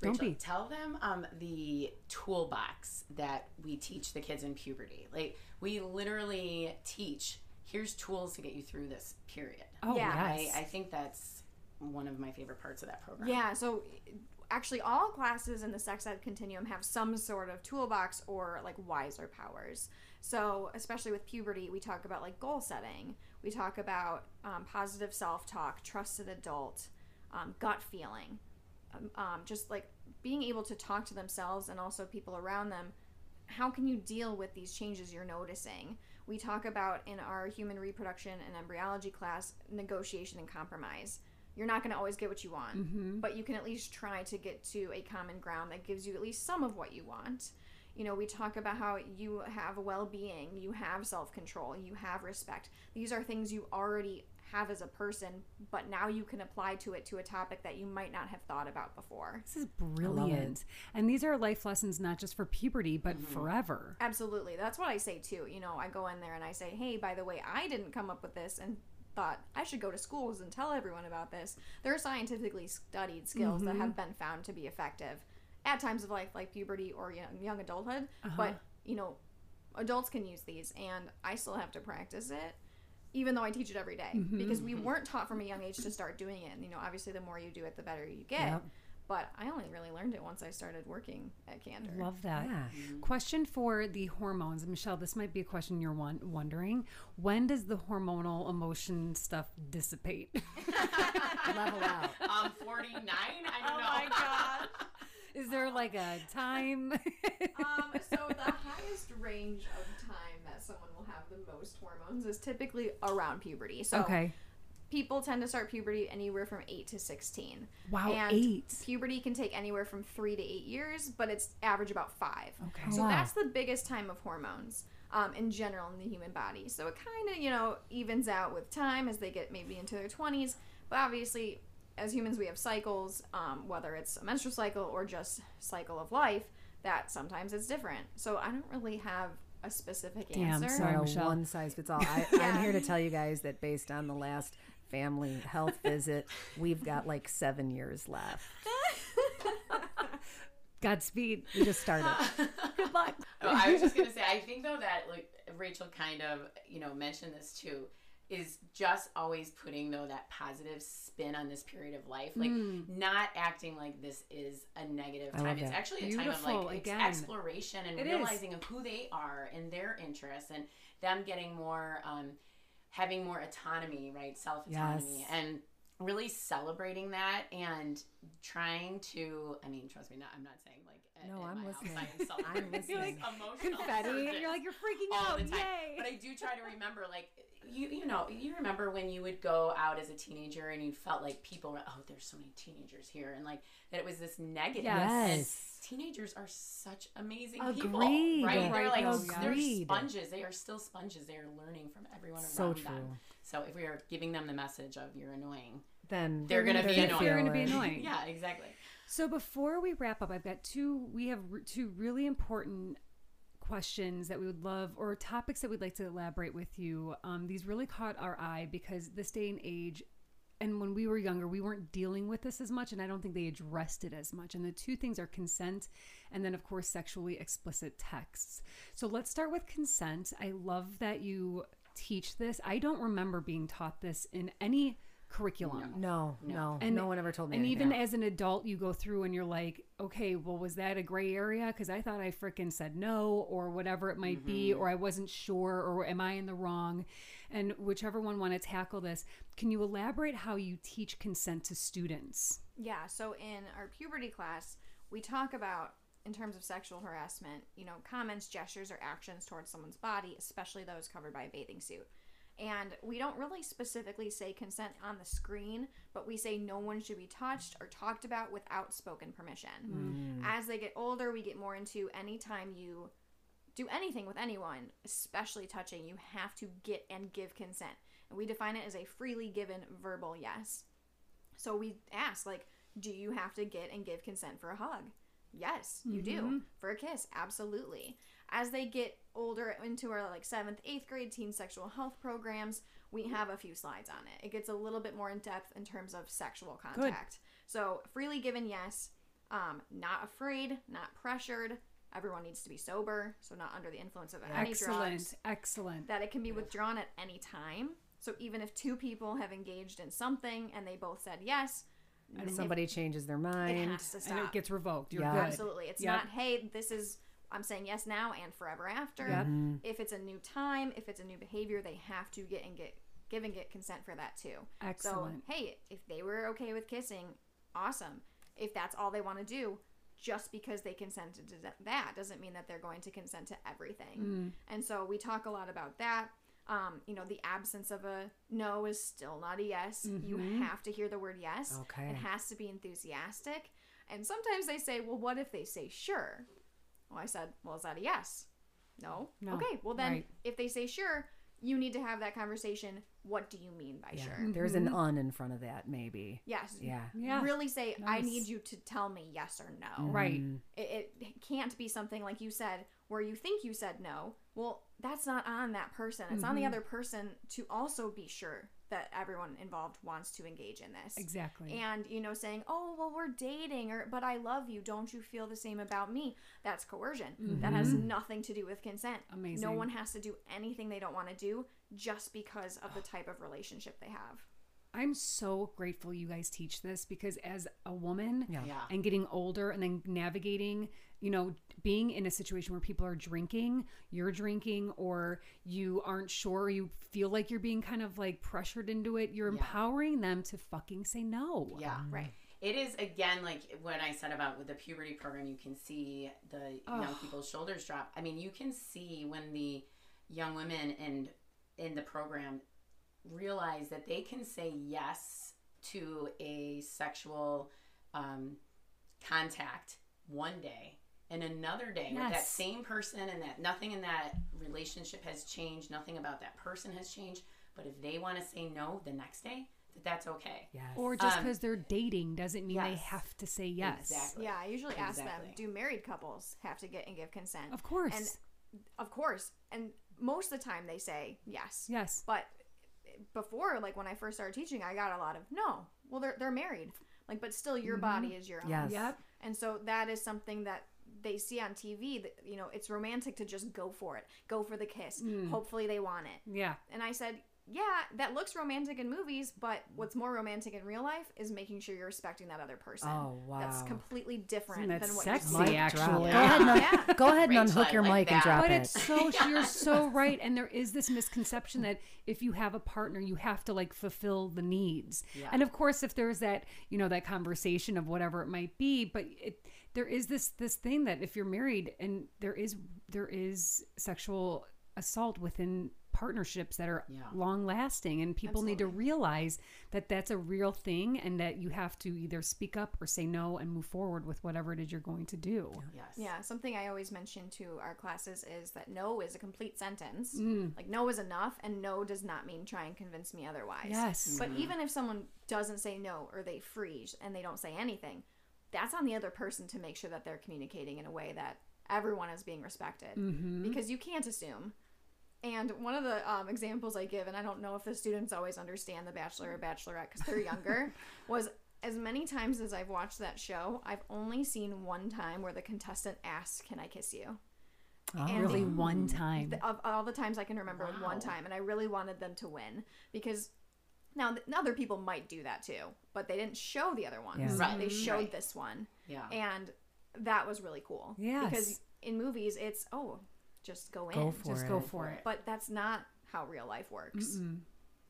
Don't be. tell them um, the toolbox that we teach the kids in puberty. Like we literally teach. Here's tools to get you through this period. Oh, Yeah. yes. I, I think that's one of my favorite parts of that program. Yeah. So actually, all classes in the sex ed continuum have some sort of toolbox or like wiser powers. So especially with puberty, we talk about like goal setting. We talk about um, positive self talk, trusted adult, um, gut feeling, um, um, just like being able to talk to themselves and also people around them. How can you deal with these changes you're noticing? We talk about in our human reproduction and embryology class negotiation and compromise. You're not going to always get what you want, but you can at least try to get to a common ground that gives you at least some of what you want. You know, we talk about how you have well being, you have self control, you have respect. These are things you already have as a person, but now you can apply to it to a topic that you might not have thought about before. This is brilliant. And these are life lessons not just for puberty, but forever. Absolutely. That's what I say too. You know, I go in there and I say, hey, by the way, I didn't come up with this and thought I should go to schools and tell everyone about this. There are scientifically studied skills that mm-hmm. have been found to be effective at times of life, like puberty or young, young adulthood. Uh-huh. But, you know, adults can use these, and I still have to practice it. Even though I teach it every day. Mm-hmm, because we mm-hmm. weren't taught from a young age to start doing it. And, you know, obviously, the more you do it, the better you get. Yep. But I only really learned it once I started working at Candor. Love that. Yeah. Question for the hormones. Michelle, this might be a question you're won- wondering. When does the hormonal emotion stuff dissipate? Level out. Um, 49? I don't Oh know. my god. Is there like a time? um, so the highest range of time that someone will have the most hormones is typically around puberty. So okay. people tend to start puberty anywhere from 8 to 16. Wow, and eight. Puberty can take anywhere from 3 to 8 years, but it's average about 5. Okay. So Wow. that's the biggest time of hormones um, in general in the human body. So it kind of, you know, evens out with time as they get maybe into their 20s. But obviously, as humans, we have cycles, um, whether it's a menstrual cycle or just cycle of life, that sometimes it's different. So I don't really have a specific Damn, answer. sorry. Michelle. one size fits all. I, I'm here to tell you guys that based on the last family health visit, we've got like seven years left. Godspeed. We just started. Good luck. Oh, I was just gonna say, I think though that like Rachel kind of you know mentioned this too, is just always putting though that positive spin on this period of life, like not acting like this is a negative time. It's actually a time of like again. exploration and It is. realizing of who they are and their interests and them getting more, um, having more autonomy, right, self autonomy, Yes. and really celebrating that and trying to. I mean, trust me, not I'm not saying like at- No, at I'm my house listening. I am celebrating I'm this listening. emotional Confetti. And you're like, you're freaking all out. the time. Yay. But I do try to remember, like you, you know, you remember when you would go out as a teenager and you felt like people were, oh, there's so many teenagers here, and like that it was this negative. Yes. teenagers are such amazing Agreed. people, right? They're like oh, they're Agreed. sponges. They are still sponges. They are learning from everyone around So them. true. So if we are giving them the message of you're annoying, Then They're gonna be annoying. feel They're gonna be annoying. yeah, exactly. So before we wrap up, I've got two. We have r- two really important questions that we would love, or topics that we'd like to elaborate with you. Um, these really caught our eye because this day and age, and when we were younger, we weren't dealing with this as much, and I don't think they addressed it as much. And the two things are consent, and then of course sexually explicit texts. So let's start with consent. I love that you teach this. I don't remember being taught this in any curriculum. No, no, And- no one ever told me. And anything. even as an adult, you go through and you're like, okay, well, was that a gray area? Because I thought I frickin' said no, or whatever it might be, mm-hmm. or I wasn't sure, or am I in the wrong? And whichever one want to tackle this, can you elaborate how you teach consent to students? Yeah, so in our puberty class, we talk about in terms of sexual harassment, you know, comments, gestures, or actions towards someone's body, especially those covered by a bathing suit. And we don't really specifically say consent on the screen, but we say no one should be touched or talked about without spoken permission. Hmm. As they get older, we get more into anytime you do anything with anyone, especially touching, you have to get and give consent. And we define it as a freely given verbal yes. So we ask, like, do you have to get and give consent for a hug? Yes, you do. Mm-hmm. For a kiss, absolutely. As they get older into our like seventh, eighth grade teen sexual health programs, we have a few slides on it. It gets a little bit more in depth in terms of sexual contact. So freely given, yes. Um, not afraid, not pressured. Everyone needs to be sober, so not under the influence of any excellent, drugs excellent. that it can be withdrawn at any time. So even if two people have engaged in something and they both said yes, And if- somebody changes their mind, it mind. has to and stop. it gets revoked. You're Yeah. good. Absolutely. It's Yep. not, hey, this is, I'm saying yes now and forever after. Yep. If it's a new time, if it's a new behavior, they have to get and get, give and get consent for that too. Excellent. So, hey, if they were okay with kissing, awesome. If that's all they want to do, just because they consented to that doesn't mean that they're going to consent to everything. Mm. And so we talk a lot about that. Um, you know, the absence of a no is still not a yes. You have to hear the word yes. Okay. It has to be enthusiastic. And sometimes they say, well, what if they say sure? Well, I said, well, is that a yes? No. No. Okay. Well, then Right. if they say sure, you need to have that conversation. What do you mean by Yeah. sure? There's an mm-hmm. un in front of that, maybe. Yes. Yeah. Yeah. Really say, I need you to tell me yes or no. Right. Mm-hmm. It, it can't be something like you said where you think you said no. Well, that's not on that person. It's on the mm-hmm. other person to also be sure that everyone involved wants to engage in this. Exactly. And you know, saying, "Oh, well, we're dating," or "But I love you. Don't you feel the same about me?" That's coercion. That has mm-hmm. nothing to do with consent. Amazing. No one has to do anything they don't want to do just because of the type of relationship they have. I'm so grateful you guys teach this because as a woman Yeah. Yeah. and getting older and then navigating, you know, being in a situation where people are drinking, you're drinking, or you aren't sure, you feel like you're being kind of like pressured into it, you're empowering them to fucking say no. Yeah. Mm-hmm. Right. It is again like when I said about with the puberty program, you can see the young people's shoulders drop. I mean, you can see when the young women and in the program realize that they can say yes to a sexual um, contact one day and another day with that same person and that nothing in that relationship has changed nothing about that person has changed but if they want to say no the next day that that's okay Yes. Or just Um, because they're dating doesn't mean they have to say yes. Exactly. Yeah, I usually ask them, do married couples have to get and give consent? Of course. And of course. And most of the time they say yes. yes. But before, like when I first started teaching, I got a lot of no. Well, they're they're married. Like, but still, your mm-hmm. body is your own. Yes. Yep. And so that is something that they see on TV. That you know, it's romantic to just go for it, go for the kiss. Mm. Hopefully, they want it. Yeah. And I said, yeah, that looks romantic in movies, but what's more romantic in real life is making sure you're respecting that other person. Oh, wow, That's completely different Isn't that than what sexy, you see. Mic actually? Go ahead and, un- Yeah. go ahead and unhook your like mic and drop But it. But it's so you're so right, and there is this misconception that if you have a partner, you have to like fulfill the needs. Yeah. And of course, if there's that you know that conversation of whatever it might be, but it there is this this thing that if you're married and there is there is sexual assault within partnerships that are Yeah. long lasting and people need to realize that that's a real thing and that you have to either speak up or say no and move forward with whatever it is you're going to do yes Yeah, something I always mention to our classes is that no is a complete sentence. Mm. Like no is enough, and no does not mean try and convince me otherwise. yes But even if someone doesn't say no or they freeze and they don't say anything, that's on the other person to make sure that they're communicating in a way that everyone is being respected. Mm-hmm. Because you can't assume. And one of the um, examples I give, and I don't know if the students always understand The Bachelor or Bachelorette because they're younger, was as many times as I've watched that show, I've only seen one time where the contestant asks, Can I kiss you? And really they- one time the- of all the times I can remember with one time, and I really wanted them to win because now th- other people might do that too, but they didn't show the other ones. Yeah. Right, They showed right. this one, yeah and that was really cool. Yeah. because in movies it's oh, just go in, Go for just it. go for it but that's not how real life works. and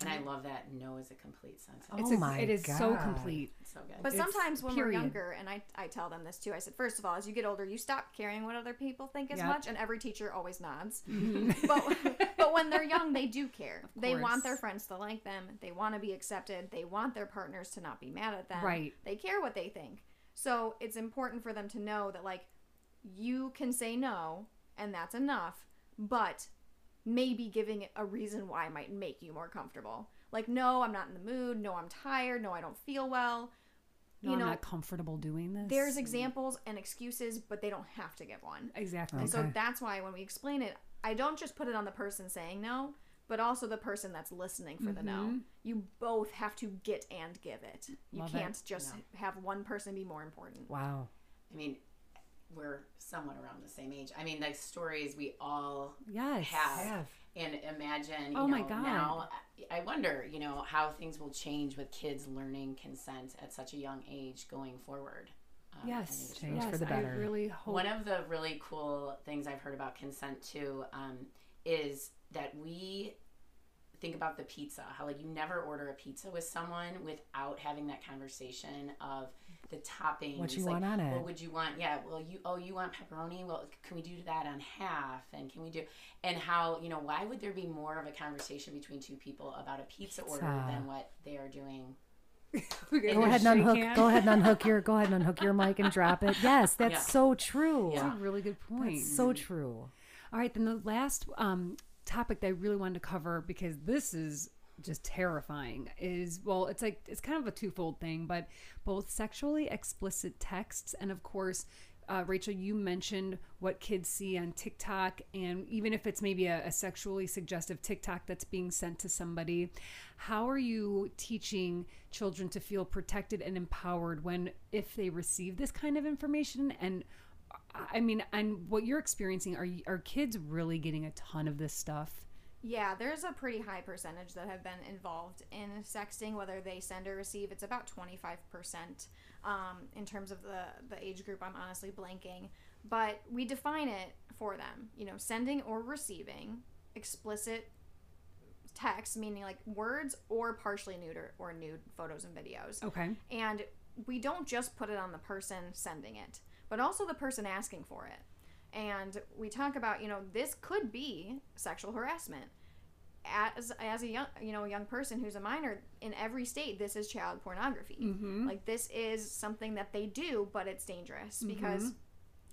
i love that no is a complete sentence oh It's Oh a- my it is so God. complete. so good But It's sometimes when period. we're younger, and I, I tell them this too, I said, first of all, as you get older, you stop caring what other people think as Yep. much, and every teacher always nods. Mm-hmm. but, but when they're young, they do care. They want their friends to like them, they want to be accepted, they want their partners to not be mad at them. Right. They care what they think. So it's important for them to know that, like, you can say no, and that's enough, but maybe giving it a reason why might make you more comfortable. Like, no, I'm not in the mood. No, I'm tired. No, I don't feel well. No, you I'm know, not comfortable doing this. there's examples and excuses, but they don't have to give one. exactly. And so that's why when we explain it, I don't just put it on the person saying no, but also the person that's listening for the no. Mm-hmm. You both have to get and give it. You Love can't just have one person be more important. Wow. i mean we're somewhat around the same age i mean like stories we all Yes. have, Have. and imagine you Oh my God. now i wonder you know how things will change with kids learning consent at such a young age going forward Um, Yes. Change yes. for the I really hope. One of the really cool things I've heard about consent too um, is that we think about the pizza. How like you never order a pizza with someone without having that conversation of the toppings. What you like, want on it. What would you want? Yeah. Well, you oh you want pepperoni? Well, can we do that on half? And can we do and how you know why would there be more of a conversation between two people about a pizza, order than what they are doing? Go ahead and unhook. Go ahead and unhook your. Go ahead and unhook your mic and drop it. Yes, that's Yeah. so true. Yeah. That's a really good point. That's so true. All right, then the last um, topic that I really wanted to cover because this is just terrifying is well, it's like it's kind of a twofold thing, but both sexually explicit texts and of course. Uh, Rachel, you mentioned what kids see on TikTok, and even if it's maybe a, a sexually suggestive TikTok that's being sent to somebody, how are you teaching children to feel protected and empowered when, if they receive this kind of information, and I mean, and what you're experiencing are are kids really getting a ton of this stuff, Yeah, there's a pretty high percentage that have been involved in sexting, whether they send or receive. It's about 25% um, in terms of the, the age group. I'm honestly blanking. But we define it for them. You know, sending or receiving explicit text, meaning like words or partially nude or, or nude photos and videos. Okay. And we don't just put it on the person sending it, but also the person asking for it. And we talk about, you know, this could be sexual harassment. As, as a young you know a young person who's a minor in every state this is child pornography. Mm-hmm. like this is something that they do but it's dangerous because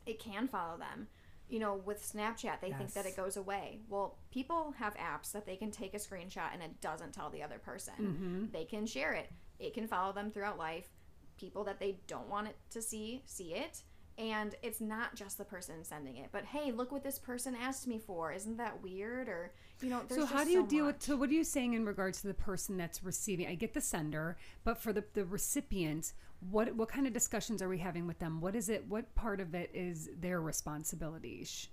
it can follow them. You know with snapchat they think that it goes away. Well people have apps that they can take a screenshot and it doesn't tell the other person. Mm-hmm. they can share it. It can follow them throughout life. People that they don't want it to see see it and it's not just the person sending it but hey look what this person asked me for isn't that weird or you know there's So how do you so deal much. with? So what are you saying in regards to the person that's receiving? I get the sender, but for the the recipient, what what kind of discussions are we having with them? What is it? What part of it is their responsibility? Sh-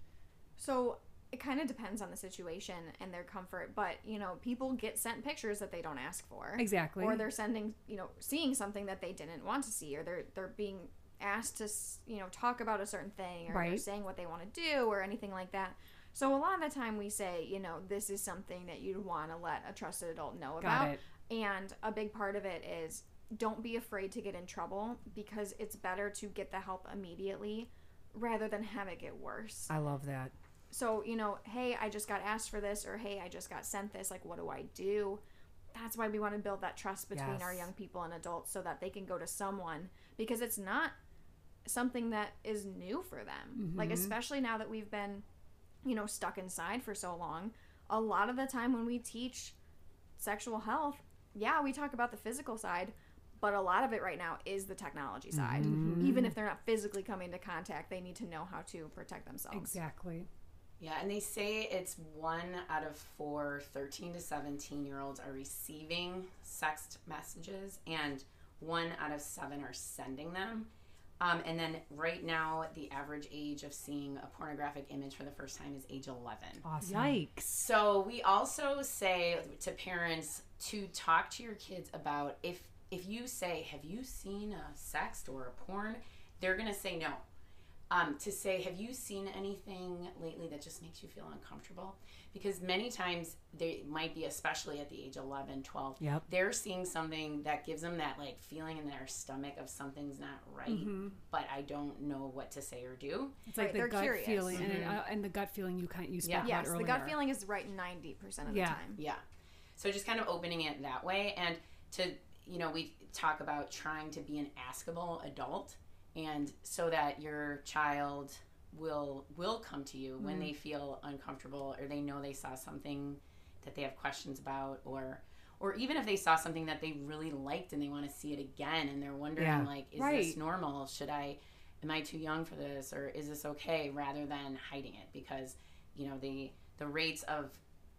So it kind of depends on the situation and their comfort, but you know, people get sent pictures that they don't ask for. Exactly. Or they're sending, you know, seeing something that they didn't want to see or they're they're being asked to, you know, talk about a certain thing or Right. saying what they want to do or anything like that. So a lot of the time we say, you know, this is something that you'd want to let a trusted adult know Got about. it. And a big part of it is don't be afraid to get in trouble because it's better to get the help immediately rather than have it get worse I love that. so you know hey i just got asked for this or hey i just got sent this like what do i do that's why we want to build that trust between our young people and adults so that they can go to someone because it's not something that is new for them. Like mm-hmm. especially now that we've been you know stuck inside for so long a lot of the time when we teach sexual health yeah we talk about the physical side but a lot of it right now is the technology mm-hmm. side. Mm-hmm. Even if they're not physically coming into contact they need to know how to protect themselves. Exactly. Yeah, and they say it's one out of four 13 to 17 year olds are receiving sext messages, and one out of seven are sending them. Um, and then right now, the average age of seeing a pornographic image for the first time is age 11. Awesome. Yikes. So we also say to parents to talk to your kids about if if you say, "Have you seen a sext or a porn?" They're gonna say no. Um, to say, "Have you seen anything lately that just makes you feel uncomfortable?" Because many times they might be, especially at the age 11, 12, Yep. they're seeing something that gives them that like feeling in their stomach of something's not right, but I don't know what to say or do. It's like Right, the gut curious. feeling, and, uh, and the gut feeling you kind you spoke Yeah. yes earlier. the gut feeling is right 90% of the Yeah. time Yeah. So just kind of opening it that way and to you know, we talk about trying to be an askable adult and so that your child will will come to you when mm. they feel uncomfortable or they know they saw something that they have questions about or or even if they saw something that they really liked and they want to see it again and they're wondering Yeah. like is Right. this normal should i am i too young for this or is this okay rather than hiding it because you know the the rates of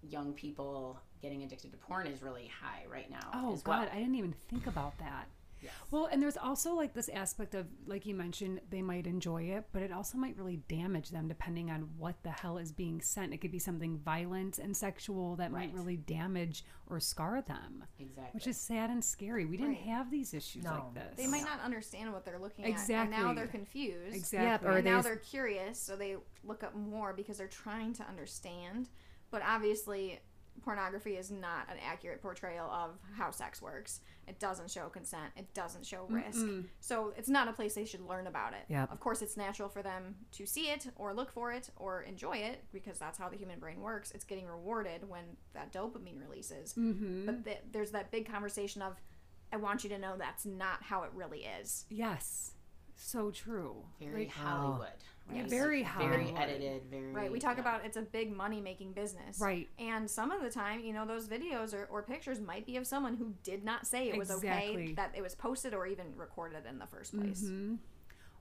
young people getting addicted to porn is really high right now Oh God, well. I didn't even think about that. Yes. Well, and there's also like this aspect of, like you mentioned, they might enjoy it, but it also might really damage them depending on what the hell is being sent. It could be something violent and sexual that might really damage or scar them, exactly which is sad and scary. We didn't Right. have these issues No. like this. they might not understand what they're looking at and Exactly. now they're confused Exactly. or and now there's- they're curious so they look up more because they're trying to understand but obviously pornography is not an accurate portrayal of how sex works. It doesn't show consent. It doesn't show risk. So it's not a place they should learn about it. Yep. of course it's natural for them to see it or look for it or enjoy it because that's how the human brain works. It's getting rewarded when that dopamine releases. Mm-hmm. but th- there's that big conversation of i want you to know that's not how it really is. Yes, so true. very Like, hollywood Yeah, right? very Like, very edited very Right. We talk yeah. about it's a big money making business. Right. And some of the time, you know, those videos or, or pictures might be of someone who did not say it was okay that it was posted or even recorded in the first place. Mhm.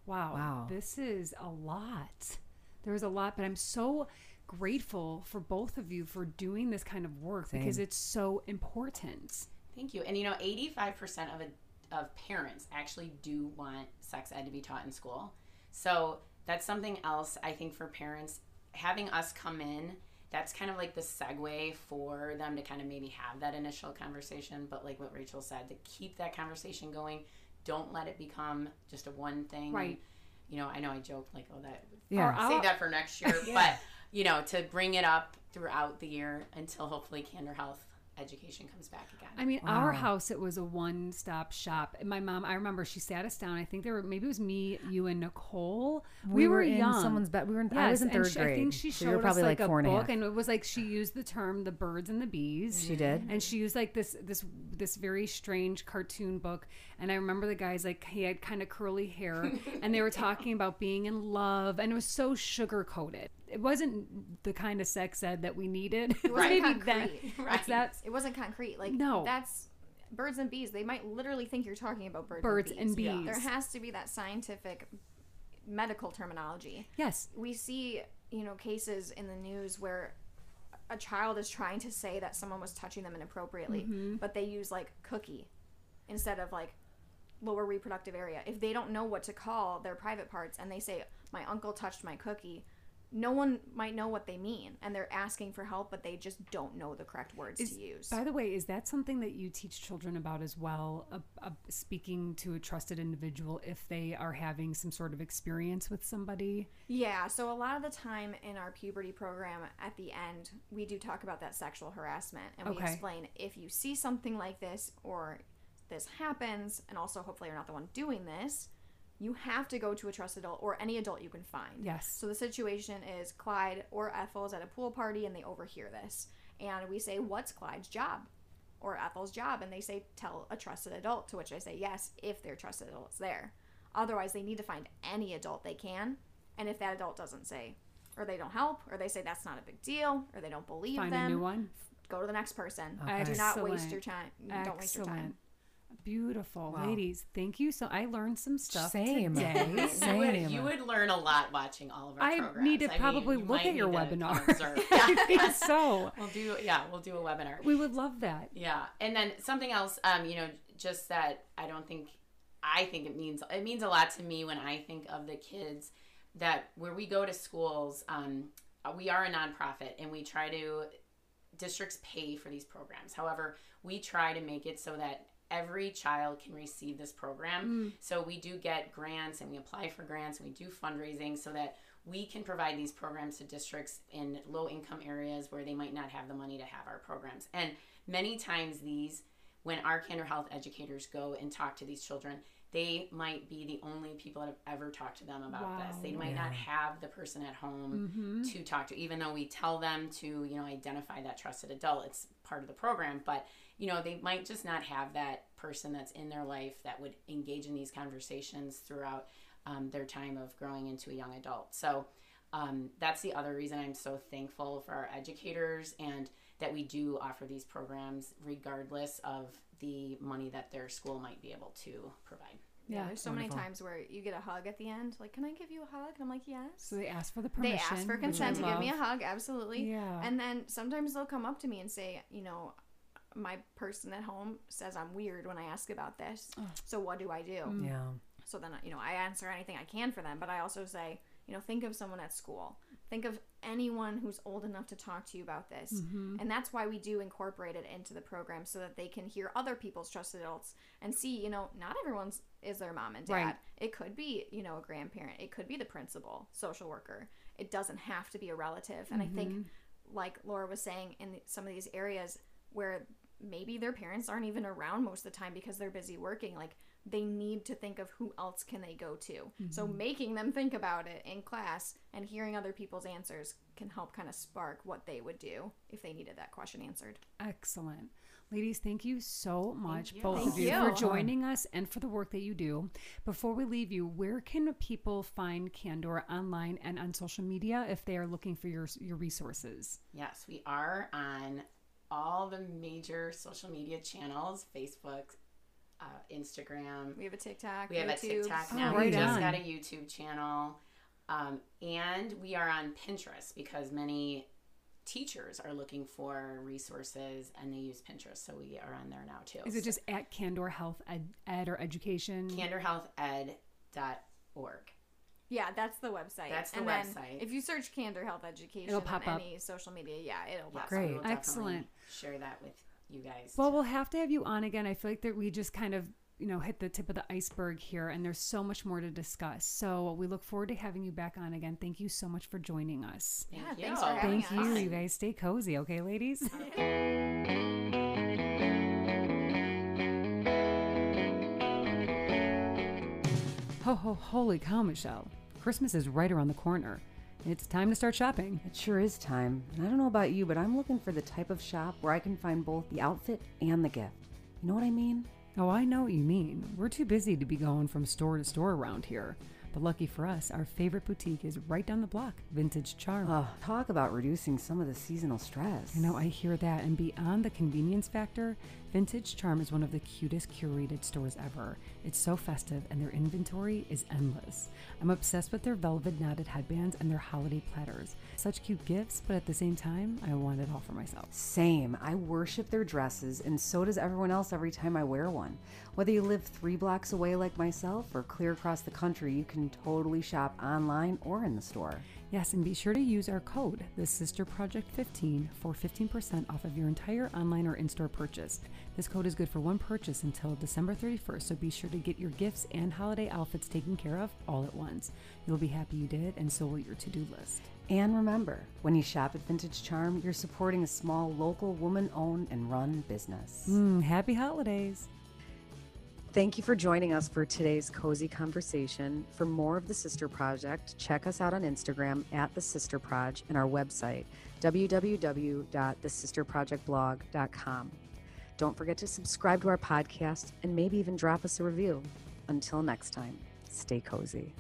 Wow. Wow. This is a lot. There's a lot, but I'm so grateful for both of you for doing this kind of work because it's so important. Thank you. And you know, 85% of a, of parents actually do want sex ed to be taught in school. So that's something else I think for parents having us come in that's kind of like the segue for them to kind of maybe have that initial conversation. But like what Rachel said, to keep that conversation going, don't let it become just a one thing. Right. You know, I know I joke like, oh, that Yeah. Or save that for next year, but you know, to bring it up throughout the year until hopefully Candor Health education comes back again. I mean, our house, it was a one stop shop. My mom, I remember she sat us down. I think there were, maybe it was me, you, and Nicole. We, were, in young. someone's bed. We were. In, I was in and third she- grade. I think she showed you were probably like, like four a and a book, half. and it was like she used the term "the birds and the bees." She did. and she used like this this this very strange cartoon book. And I remember the guys like he had kind of curly hair, and they were talking about being in love, and it was so sugar coated. It wasn't the kind of sex ed that we needed. It was wasn't maybe concrete. that. Right. That's It wasn't concrete. Like No. that's birds and bees. They might literally think you're talking about birds, Birds and and bees. bees. There has to be that scientific medical terminology. yes. We see, you know, cases in the news where a child is trying to say that someone was touching them inappropriately, Mm-hmm. but they use like cookie instead of like lower reproductive area. If they don't know what to call their private parts and they say my uncle touched my cookie, no one might know what they mean and they're asking for help but they just don't know the correct words Is- to use. By the way, is that something that you teach children about as well? Uh, uh, speaking to a trusted individual if they are having some sort of experience with somebody? Yeah, so a lot of the time in our puberty program at the end, we do talk about that sexual harassment and we Okay. explain if you see something like this or this happens, and also hopefully you're not the one doing this, you have to go to a trusted adult or any adult you can find. Yes. So the situation is Clyde or Ethel is at a pool party and they overhear this. And we say, What's Clyde's job? Or Ethel's job? And they say, Tell a trusted adult. To which I say, Yes, if their trusted adult's there. Otherwise, they need to find any adult they can. And if that adult doesn't say, or they don't help, or they say that's not a big deal, or they don't believe Find them, a new one. go to the next person. Okay. Do not waste your time. Don't waste your time. Beautiful. Wow. Ladies, thank you. So I learned some stuff Same. today. you, would, Same. you would learn a lot watching all of our I programs. need to I probably mean, look at your need to come webinar. I Yeah. think so. we'll do yeah, we'll do a webinar. We would love that. Yeah, and then something else, um, you know, just that I don't think I think it means it means a lot to me when I think of the kids that where we go to schools. Um, we are a nonprofit, and we try to districts pay for these programs. However, we try to make it so that every child can receive this program. Mm. So we do get grants and we apply for grants and we do fundraising so that we can provide these programs to districts in low income areas where they might not have the money to have our programs. And many times these when our Candor Health educators go and talk to these children, they might be the only people that have ever talked to them about this. They might not have the person at home mm-hmm. to talk to, even though we tell them to, you know, identify that trusted adult. It's part of the program, but you know, they might just not have that person that's in their life that would engage in these conversations throughout um, their time of growing into a young adult. So um, that's the other reason I'm so thankful for our educators and that we do offer these programs regardless of the money that their school might be able to provide. Yeah, there's so wonderful. many times where you get a hug at the end. Like, can I give you a hug? And I'm like, yes. So they ask for the permission. they ask for consent to give me a hug, absolutely. Yeah. And then sometimes they'll come up to me and say, you know, my person at home says I'm weird when I ask about this. So what do I do? Yeah. So then, you know, I answer anything I can for them, but I also say, you know, think of someone at school. Think of anyone who's old enough to talk to you about this. Mm-hmm. And that's why we do incorporate it into the program so that they can hear other people's trusted adults and see, you know, not everyone's is their mom and dad. Right. It could be, you know, a grandparent. It could be the principal, social worker. It doesn't have to be a relative. And I think, Mm-hmm. like Laura was saying, in some of these areas where maybe their parents aren't even around most of the time because they're busy working, like they need to think of who else can they go to. So Mm-hmm. making them think about it in class and hearing other people's answers can help kind of spark what they would do if they needed that question answered. Excellent. Ladies, thank you so much, you. both Thank of you, you. for joining us and for the work that you do. Before we leave you, where can people find Candor online and on social media if they are looking for your your resources? Yes, we are on all the major social media channels Facebook, uh, Instagram. We have a TikTok. We have a YouTube. TikTok Oh, now. right we just on. got a YouTube channel. Um, and we are on Pinterest because many teachers are looking for resources and they use Pinterest. So we are on there now too. Is it just at Candor Health Ed, Ed or Education? candorhealthed.org? Yeah, that's the website. That's the and then website. if you search Candor Health Education It'll pop on up. any social media, yeah, it'll Yes, pop we Great. will definitely Excellent. Share that with you guys. Well, we'll have to have you on again. I feel like that we just kind of, you know, hit the tip of the iceberg here, and there's so much more to discuss. So we look forward to having you back on again. Thank you so much for joining us. yeah Thank Yeah, you. for having Thank us. you. You guys stay cozy, okay, ladies? ho ho! Holy cow, Michelle! Christmas is right around the corner. It's time to start shopping. It sure is time. And I don't know about you, but I'm looking for the type of shop where I can find both the outfit and the gift. You know what I mean? Oh, I know what you mean. We're too busy to be going from store to store around here. But lucky for us, our favorite boutique is right down the block, Vintage Charm. Oh, talk about reducing some of the seasonal stress. I know, I hear that. And beyond the convenience factor, Vintage Charm is one of the cutest curated stores ever. It's so festive, and their inventory is endless. I'm obsessed with their velvet knotted headbands and their holiday platters. Such cute gifts, but at the same time, I want it all for myself. Same. I worship their dresses, and so does everyone else every time I wear one. Whether you live three blocks away like myself or clear across the country, you can totally shop online or in the store. Yes, and be sure to use our code, the Sister Project 15, for 15% off of your entire online or in-store purchase. This code is good for one purchase until December 31st, so be sure to get your gifts and holiday outfits taken care of all at once. You'll be happy you did, and so will your to-do list. And remember, when you shop at Vintage Charm, you're supporting a small, local, woman owned and run business. Mm, happy holidays! Thank you for joining us for today's cozy conversation. For more of the Sister Project, check us out on Instagram at the Sister Proj and our website, www.thesisterprojectblog.com. Don't forget to subscribe to our podcast and maybe even drop us a review. Until next time, stay cozy.